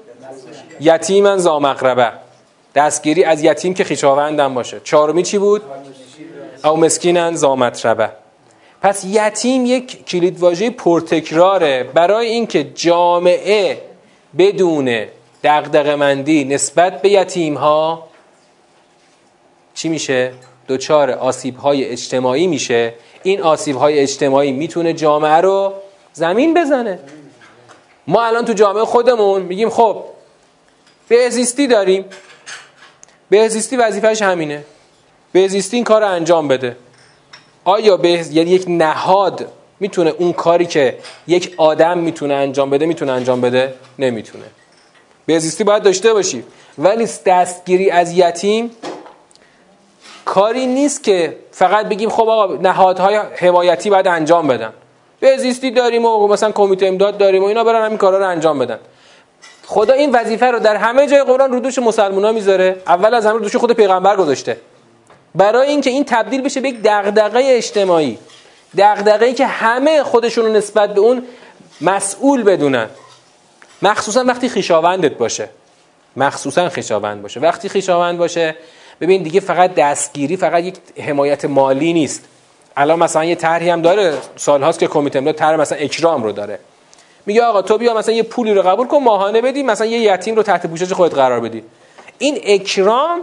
یتیمن زا مقربه دستگیری از یتیم که خیشاوندم باشه. چهارمی چی بود؟ او مسکینن زا پس یتیم یک کلید واژه پرتکراره. برای اینکه جامعه بدون دغدغه‌مندی نسبت به یتیم ها چی میشه؟ دچار آسیب های اجتماعی میشه این آسیب های اجتماعی می‌تونه جامعه رو زمین بزنه. ما الان تو جامعه خودمون میگیم خب بهزیستی داریم. بهزیستی وظیفش همینه. بهزیستی این کار رو انجام بده. آیا به یعنی یک نهاد می‌تونه اون کاری که یک آدم می‌تونه انجام بده می‌تونه انجام بده؟ نمی‌تونه. بهزیستی باید داشته باشی. ولی دستگیری از یتیم کاری نیست که فقط بگیم خب آقا نهادهای حمایتی باید انجام بدن. بهزیستی داریم و مثلا کمیته امداد داریم و اینا برن همین کارا رو انجام بدن. خدا این وظیفه رو در همه جای قرآن رو دوش مسلمونا می‌ذاره اول از همه دوش خود پیغمبر گذاشته. برای اینکه این تبدیل بشه به یک دغدغه اجتماعی دغدغه‌ای که همه خودشون رو نسبت به اون مسئول بدونن. مخصوصا وقتی خیشاوندت باشه. مخصوصا خیشاوند باشه. وقتی خیشاوند باشه ببین دیگه فقط دستگیری فقط یک حمایت مالی نیست. الان مثلا یه طرحی هم داره سالهاست که کمیته امداد طرح مثلا اکرام رو داره. میگه آقا تو بیا مثلا یه پولی رو قبول کن ماهانه بدی مثلا یه یتیم رو تحت پوشش خودت قرار بدی. این اکرام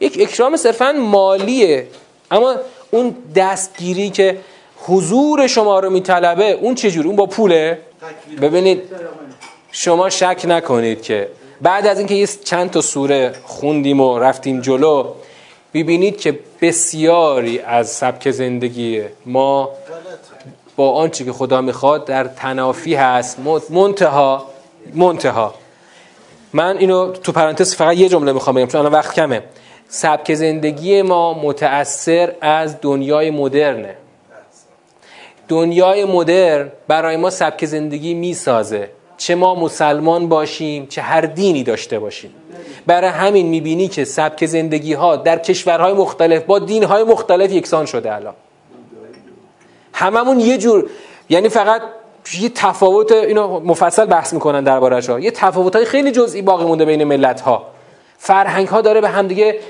یک اکرام صرفا مالیه. اما اون دستگیری که حضور شما رو میطلبه اون چجور؟ اون با پوله؟ ببینید شما شک نکنید که بعد از اینکه یه چند تا سوره خوندیم و رفتیم جلو ببینید که بسیاری از سبک زندگی ما با آنچه که خدا می‌خواد در تنافی هست. منتها منتها. من اینو تو پرانتز فقط یه جمله می‌خوام بگم چون الان وقت کمه. سبک زندگی ما متأثر از دنیای مدرنه. دنیای مدرن برای ما سبک زندگی می‌سازه. چه ما مسلمان باشیم چه هر دینی داشته باشیم. برای همین می‌بینی که سبک زندگی ها در کشورهای مختلف با دینهای مختلف یکسان شده الان. هممون یه جور یعنی فقط یه تفاوت اینو مفصل بحث می‌کنن دربارش ها یه تفاوت های خیلی جزئی باقی مونده بین ملت ها فرهنگ ها داره به همدیگه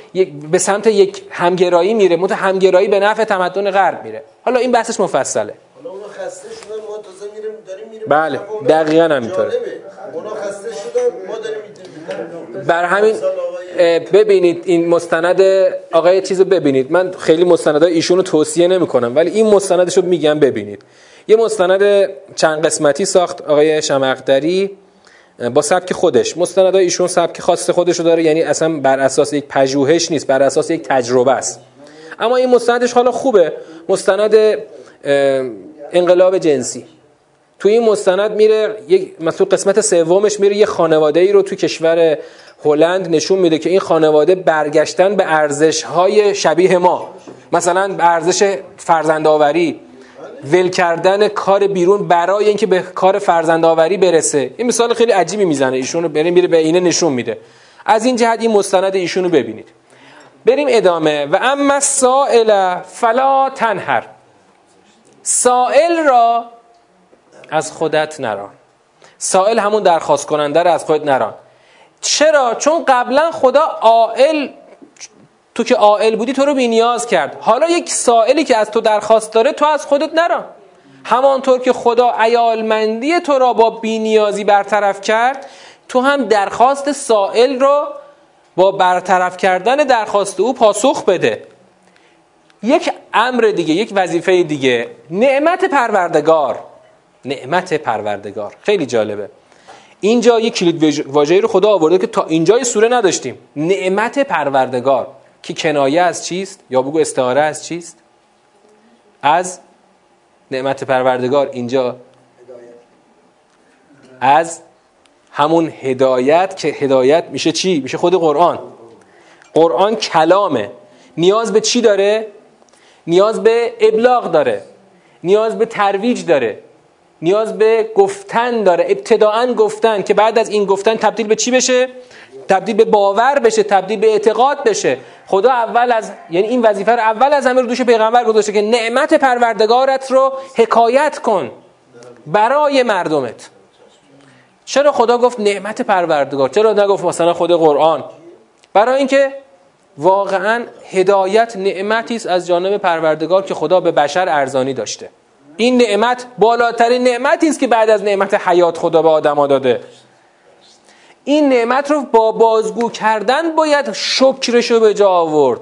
به سمت یک همگرایی میره. مت همگرایی به نفع تمدن غرب میره. حالا این بحثش مفصله. حالا اونا خسته شدن ما تازه میریم داریم میریم بله دقیقا همینطوره. اونا خسته شدن ما داریم میریم بر همین ببینید این مستند آقای چیزو ببینید. من خیلی مستندای ایشونو رو توصیه نمی کنم ولی این مستندشو میگم ببینید. یه مستند چند قسمتی ساخت آقای شمقدری با سبک خودش. مستندای ایشون سبک خاص خودشو داره یعنی اصلا بر اساس یک پژوهش نیست بر اساس یک تجربه است. اما این مستندش حالا خوبه. مستند انقلاب جنسی. توی این مستند میره یک مثلا قسمت سومش میره یه خانواده ای رو تو کشور هلند نشون میده که این خانواده برگشتن به ارزش های شبیه ما. مثلا ارزش فرزندآوری ول کردن کار بیرون برای اینکه به کار فرزندآوری برسه. این مثال خیلی عجیبی می‌زنه. ایشون رو بریم میره به اینه نشون میده. از این جهت این مستند ایشون رو ببینید. بریم ادامه. و اما سائل فلا تنهر. سائل را از خودت نران. سائل همون درخواست کننده را از خودت نران. چرا؟ چون قبلا خدا آئل تو که آئل بودی تو رو بی نیاز کرد. حالا یک سائلی که از تو درخواست داره تو از خودت نران. همانطور که خدا ایالمندی تو را با بینیازی برطرف کرد تو هم درخواست سائل رو با برطرف کردن درخواست او پاسخ بده. یک امر دیگه یک وظیفه دیگه. نعمت پروردگار. نعمت پروردگار. خیلی جالبه. اینجا یک کلید واژه‌ای رو خدا آورده که تا اینجای سوره نداشتیم. نعمت پروردگار. که کنایه از چیست؟ یا بگو استعاره از چیست؟ از نعمت پروردگار اینجا. از همون هدایت که هدایت میشه چی؟ میشه خود قرآن. قرآن کلامه. نیاز به چی داره؟ نیاز به ابلاغ داره. نیاز به ترویج داره. نیاز به گفتن داره. ابتداعا گفتن که بعد از این گفتن تبدیل به چی بشه؟ تبدیل به باور بشه تبدیل به اعتقاد بشه. خدا اول از یعنی این وظیفه رو اول از همه رو دوش پیغمبر گذاشته که نعمت پروردگارت رو حکایت کن برای مردمت. چرا خدا گفت نعمت پروردگار؟ چرا نگفت مثلا خود قرآن؟ برای اینکه واقعا هدایت نعمتی است از جانب پروردگار که خدا به بشر ارزانی داشته. این نعمت بالاترین نعمتی است که بعد از نعمت حیات خدا به آدما داده. این نعمت رو با بازگو کردن باید شکرش رو به جا آورد.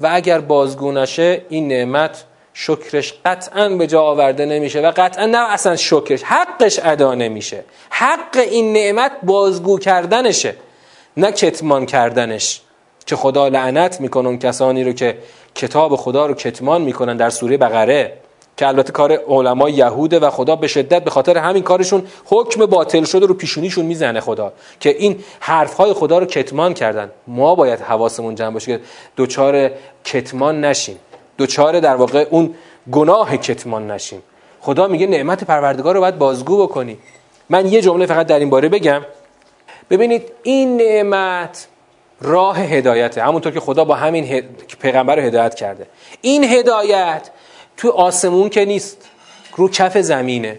و اگر بازگو نشه این نعمت شکرش قطعا به جا آورده نمیشه و قطعا نه اصلا شکرش حقش ادا نمیشه. حق این نعمت بازگو کردنشه نه کتمان کردنش. که خدا لعنت می‌کنه اون کسانی رو که کتاب خدا رو کتمان می‌کنن در سوره بقره. که البته کار علما یهوده و خدا به شدت به خاطر همین کارشون حکم باطل شده رو پیشونیشون می‌زنه خدا که این حرفهای خدا رو کتمان کردن. ما باید حواسمون جمع باشه که دوچار کتمان نشیم. دوچار در واقع اون گناه کتمان نشیم. خدا میگه نعمت پروردگار رو باید بازگو بکنی. من یه جمله فقط در این باره بگم. ببینید این نعمت راه هدایته. همونطور که خدا با همین پیغمبر رو هدایت کرده. این هدایت تو آسمون که نیست. رو کف زمینه.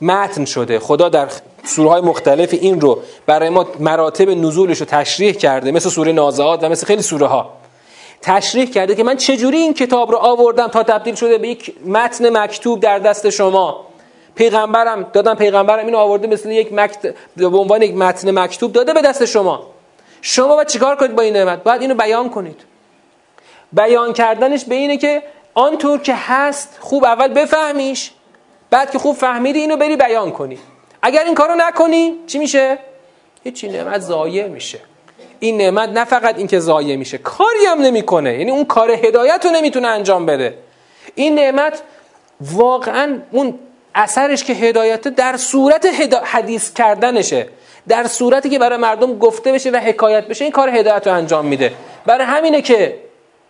متن شده. خدا در سوره های مختلف این رو برای ما مراتب نزولش رو تشریح کرده. مثل سوره نازعات و مثل خیلی سوره ها تشریح کرده که من چجوری این کتاب رو آوردم تا تبدیل شده به یک متن مکتوب در دست شما. پیغمبرم دادم پیغمبرم اینو آورده مثل یک مکت... به عنوان یک متن مکتوب داده به دست شما. شما باید چیکار کنید با این نعمت؟ باید اینو بیان کنید. بیان کردنش به اینه که آنطور که هست خوب اول بفهمیش بعد که خوب فهمیدی اینو بری بیان کنی. اگر این کارو نکنی چی میشه؟ هیچی نعمت ضایع میشه. این نعمت نه فقط اینکه ضایع میشه کاری هم نمی‌کنه. یعنی اون کار هدایت رو نمی‌تونه انجام بده. این نعمت واقعا اون اثرش که هدایت در صورت حدیث کردنشه. در صورتی که برای مردم گفته بشه و حکایت بشه این کار هدایت رو انجام میده. برای همینه که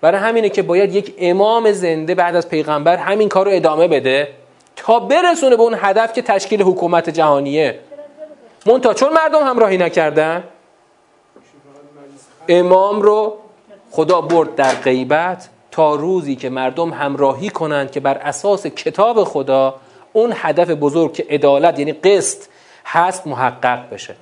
برای همینه که باید یک امام زنده بعد از پیغمبر همین کار رو ادامه بده تا برسونه به اون هدف که تشکیل حکومت جهانیه. مونتا چون مردم همراهی نکردن امام رو خدا برد در غیبت تا روزی که مردم همراهی کنند که بر اساس کتاب خدا اون هدف بزرگ که عدالت یعنی قسط هست محقق بشه.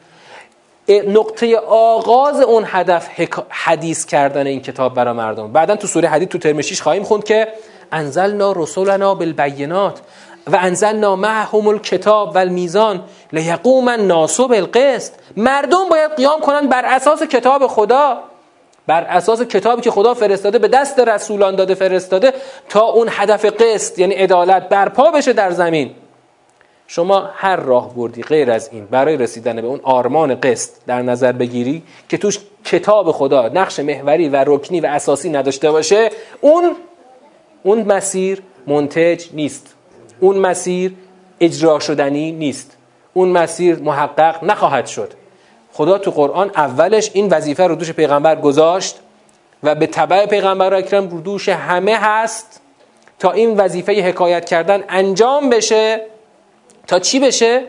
نقطه آغاز اون هدف حدیث کردن این کتاب برای مردم. بعدا تو سوره حدید تو ترم 6 خواهیم خوند که انزلنا رسولنا بالبینات و انزلنا معهم الکتاب و المیزان لیقوم الناس بالقسط. مردم باید قیام کنن بر اساس کتاب خدا بر اساس کتابی که خدا فرستاده به دست رسولان داده فرستاده تا اون هدف قسط یعنی عدالت برپا بشه در زمین. شما هر راه بردی غیر از این برای رسیدن به اون آرمان قسط در نظر بگیری که توش کتاب خدا نقش محوری و رکنی و اساسی نداشته باشه اون اون مسیر منتج نیست. اون مسیر اجرا شدنی نیست. اون مسیر محقق نخواهد شد. خدا تو قرآن اولش این وظیفه رو دوش پیغمبر گذاشت و به تبع پیغمبر اکرم رو دوش همه هست تا این وظیفه حکایت کردن انجام بشه. تا چی بشه؟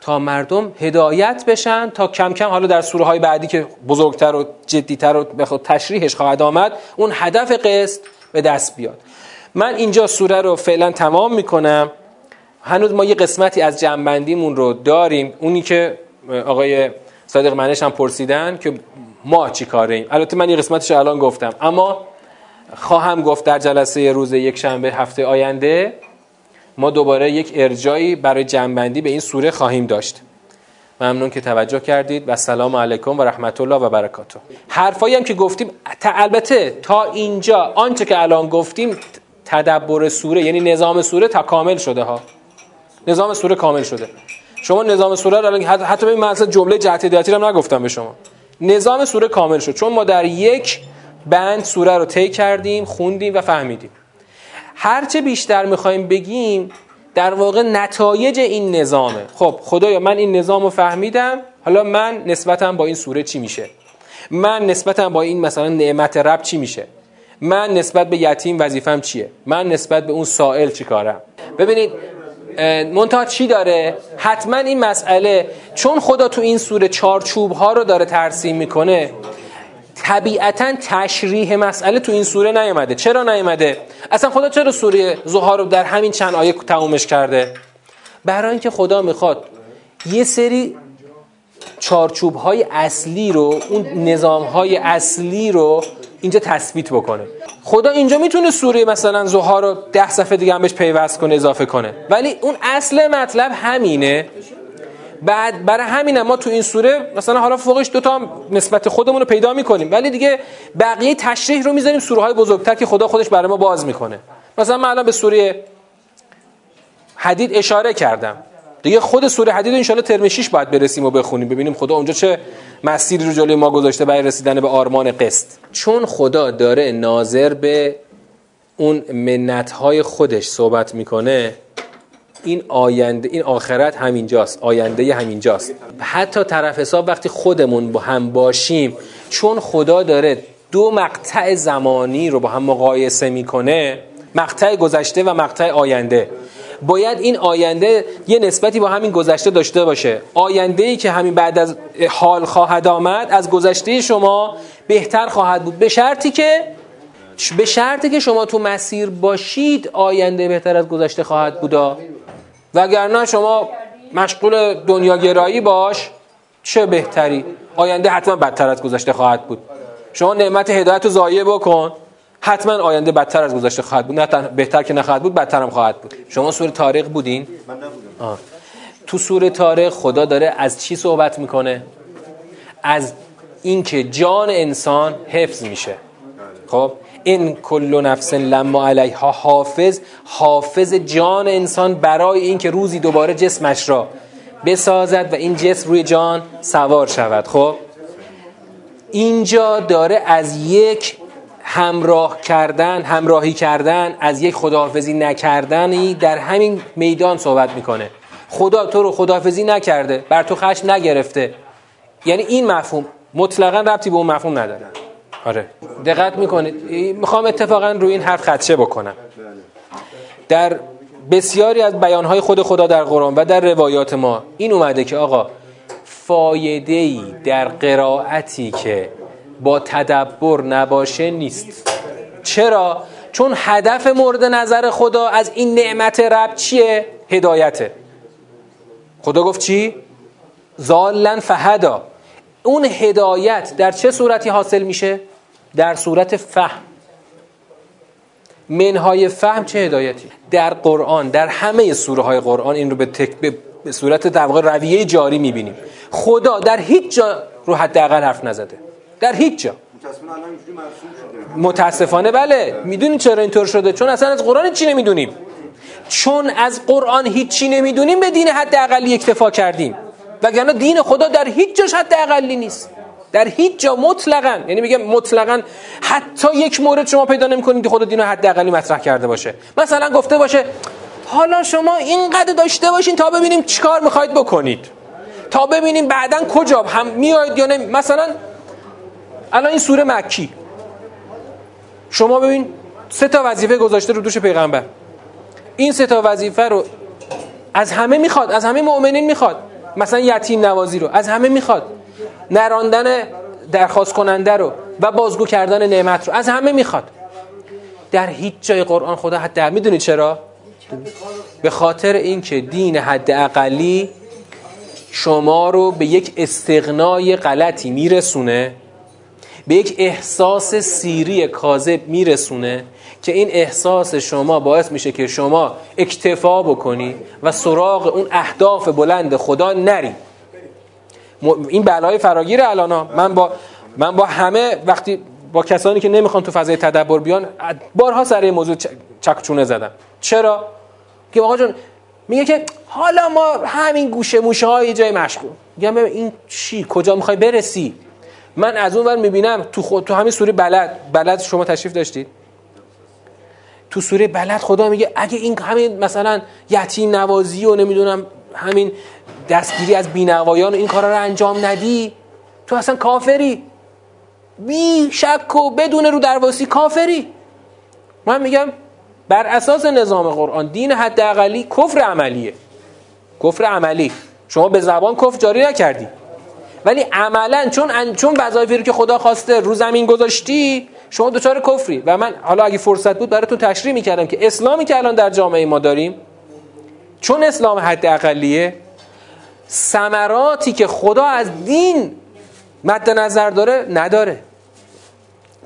تا مردم هدایت بشن تا کم کم حالا در سوره های بعدی که بزرگتر و جدیتر و به خود تشریحش خواهد آمد اون هدف قسط به دست بیاد. من اینجا سوره رو فعلا تمام می‌کنم. هنوز ما یه قسمتی از جنبندیمون رو داریم. اونی که آقای صادق منش هم پرسیدن که ما چی کاره ایم البته من یه قسمتش الان گفتم. اما خواهم گفت در جلسه روز یک شنبه هفته آینده ما دوباره یک ارجایی برای جنبندی به این سوره خواهیم داشت. ممنون که توجه کردید و سلام علیکم و رحمت الله و برکاته. حرفایی هم که گفتیم البته تا اینجا آنچه که الان گفتیم تدبر سوره یعنی نظام سوره تا کامل شده ها. نظام سوره کامل شده. شما نظام سوره رو حتی به من جمله جهت هدایتی رو نگفتم به شما. نظام سوره کامل شد. چون ما در یک بند سوره رو طی کردیم خوندیم و فهمیدیم. هرچه بیشتر می‌خوایم بگیم در واقع نتایج این نظامه. خب خدایا من این نظام رو فهمیدم. حالا من نسبتم با این سوره چی میشه؟ من نسبتم با این مثلا نعمت رب چی میشه؟ من نسبت به یتیم وظیفم چیه؟ من نسبت به اون سائل چی کارم؟ ببینید منتها چی داره؟ حتما این مسئله چون خدا تو این سوره چارچوب ها رو داره ترسیم می‌کنه طبیعتا تشریح مسئله تو این سوره نیامده. چرا نیامده؟ اصلا خدا چرا سوره زها رو در همین چند آیه تمومش کرده؟ برای اینکه خدا می‌خواد یه سری چارچوب های اصلی رو اون نظام های اصلی رو اینجا تثبیت بکنه. خدا اینجا می‌تونه سوره مثلا زها رو ده صفحه دیگه هم بهش پیوست کنه اضافه کنه. ولی اون اصل مطلب همینه. بعد برای همین ما تو این سوره مثلا حالا فوقش دوتا نسبت خودمون رو پیدا می‌کنیم. ولی دیگه بقیه تشریح رو می‌ذاریم سوره های بزرگتر که خدا خودش برای ما باز می‌کنه. مثلا من الان به سوره حدید اشاره کردم. دیگه خود سوره حدید انشالله ترم 6 باید برسیم و بخونیم ببینیم خدا اونجا چه مسیری رو جلوی ما گذاشته برای رسیدن به آرمان قسط. چون خدا داره ناظر به اون منت های خودش صحبت می‌کنه این آینده این آخرت همینجاست آینده همینجاست. حتی طرف حساب وقتی خودمون با هم باشیم چون خدا داره دو مقطع زمانی رو با هم مقایسه می‌کنه مقطع گذشته و مقطع آینده. باید این آینده یه نسبتی با همین گذشته داشته باشه. آینده ای که همین بعد از حال خواهد آمد از گذشته شما بهتر خواهد بود. به شرطی که به شرطی که شما تو مسیر باشید آینده بهتر از گذشته خواهد بودا. وگرنه شما مشغول دنیاگرایی باش چه بهتری؟ آینده حتما بدتر از گذشته خواهد بود. شما نعمت هدایت رو ضایع بکن. حتما آینده بدتر از گذشته خواهد بود. نه بهتر که نخواهد بود بدتر هم خواهد بود. شما سوره تاریخ بودین؟ من نبودم. تو سوره تاریخ خدا داره از چی صحبت می‌کنه؟ از اینکه جان انسان حفظ میشه. خب؟ این کل نفس لما علیها حافظ حافظ جان انسان برای اینکه روزی دوباره جسمش را بسازد و این جسم روی جان سوار شود. خب؟ اینجا داره از یک همراه کردن همراهی کردن از یک خداحافظی نکردنی در همین میدان صحبت می‌کنه. خدا تو رو خداحافظی نکرده بر تو خشم نگرفته. یعنی این مفهوم. مطلقا ربطی به اون مفهوم نداره. آره. دقت می‌کنید. می‌خوام اتفاقا روی این حرف خدشه بکنم. در بسیاری از بیانهای خود خدا در قرآن و در روایات ما این اومده که آقا فایده ای در قرائتی که با تدبر نباشه نیست. چرا؟ چون هدف مورد نظر خدا از این نعمت رب چیه؟ هدایته. خدا گفت چی؟ زالن فهدا. اون هدایت در چه صورتی حاصل میشه؟ در صورت فهم. منهای فهم چه هدایتی؟ در قرآن در همه سوره های قرآن این رو به, تک... به صورت در رویه جاری می‌بینیم. خدا در هیچ جا رو حداقل حرف نزده. در هیچ جا. متاسفانه بله. می‌دونی چرا اینطور شده؟ چون اصلا از قرآن چی نمی‌دونیم. چون از قرآن هیچی نمی‌دونیم به دین حد اقلی اکتفا کردیم. وگرنه دین خدا در هیچ جاش حد اقلی نیست. در هیچ جا مطلقا یعنی میگم مطلقا حتی یک مورد شما پیدا نمی‌کنید که خدا دین حد اقلی مطرح کرده باشه. مثلا گفته باشه حالا شما اینقدر داشته باشین تا ببینیم چیکار می‌خواید بکنید. تا ببینیم بعدا کجا هم میاید یا نمی مثلا الان این سوره مکی. شما ببین سه تا وظیفه گذاشته رو دوش پیغمبر. این سه تا وظیفه رو از همه می‌خواد از همه مؤمنین می‌خواد. مثلا یتیم نوازی رو از همه می‌خواد. نراندن درخواست کننده رو و بازگو کردن نعمت رو. از همه می‌خواد. در هیچ جای قرآن خدا حتی می‌دونید چرا؟ به خاطر اینکه دین حد اقلی شما رو به یک استغنای غلطی میرسونه به یک احساس سیری کاذب میرسونه که این احساس شما باعث میشه که شما اکتفا بکنی و سراغ اون اهداف بلند خدا نری. این بلای فراگیر الانا من با من با همه وقتی با کسانی که نمی‌خوان تو فضای تدبر بیان بارها سر این موضوع چکچونه زدم. چرا؟ که آقا جون میگه که حالا ما همین گوشه موشه های جای مشغول. میگم این چی؟ کجا می‌خوای برسی؟ من از اون ور می‌بینم تو خود تو همین سوره بلد. بلد شما تشریف داشتید؟ تو سوره بلد خدا میگه اگه این همین مثلا یتیم نوازی و نمی‌دونم همین دستگیری از بینوایان و این کارا رو انجام ندی؟ تو اصلا کافری. بی شک و بدون رو درواسی کافری. من میگم بر اساس نظام قرآن دین حداقلی کفر عملیه. کفر عملی. شما به زبان کفر جاری نکردی. ولی عملا چون چون وظایفی رو که خدا خواسته رو زمین گذاشتی شما دچار کفری. و من حالا اگه فرصت بود براتون تشریح می‌کردم که اسلامی که الان در جامعه ما داریم چون اسلام حد اقلیه ثمراتی که خدا از دین مد نظر داره نداره.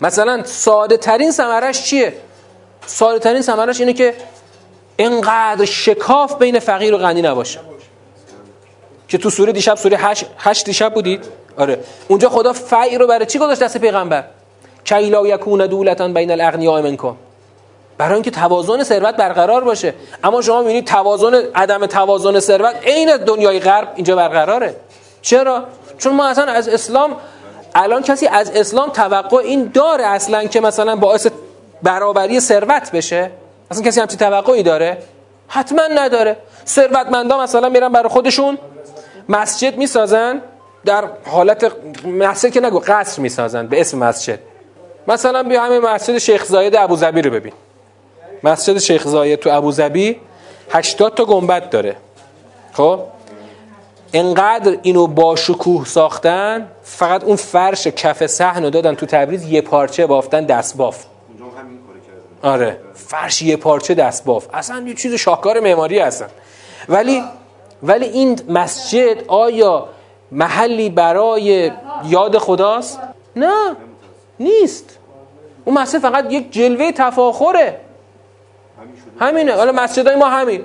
مثلا ساده ترین ثمرش چیه؟ ساده ترین ثمرش اینه که انقدر شکاف بین فقیر و غنی نباشه. که تو سوره دیشب سوره هشت, هشت دیشب بودید آره. اونجا خدا فقیر رو برای چی گذاشت دست پیغمبر؟ کیلا یکون دولتا بین الاغنیاء منکم. برای اینکه توازن ثروت برقرار باشه. اما شما می‌بینید توازن عدم توازن ثروت عین دنیای غرب اینجا برقراره. چرا؟ چون ما اصلا از اسلام الان کسی از اسلام توقع این داره اصلا که مثلا باعث برابری ثروت بشه؟ اصلا کسی همچین توقعی داره؟ حتما نداره. ثروتمندا مثلا میرن برای خودشون مسجد می‌سازن در حالت مسجد که نگو قصر می‌سازن به اسم مسجد. مثلا بیا همین مسجد شیخ زاید ابوظبی رو ببین. مسجد شیخ زاید تو ابوظبی 80 تا گنبد داره. خب؟ انقدر اینو با شکوه ساختن فقط اون فرش کف صحن رو دادن تو تبریز یه پارچه بافتن دست باف. آره. فرش یه پارچه دست باف. اصلا یه چیز شاهکار معماری هستن. ولی ولی این مسجد آیا محلی برای یاد خداست؟ نه. نیست. اون مسجد فقط یک جلوه تفاخره. همینه. حالا مسجدای ما همین.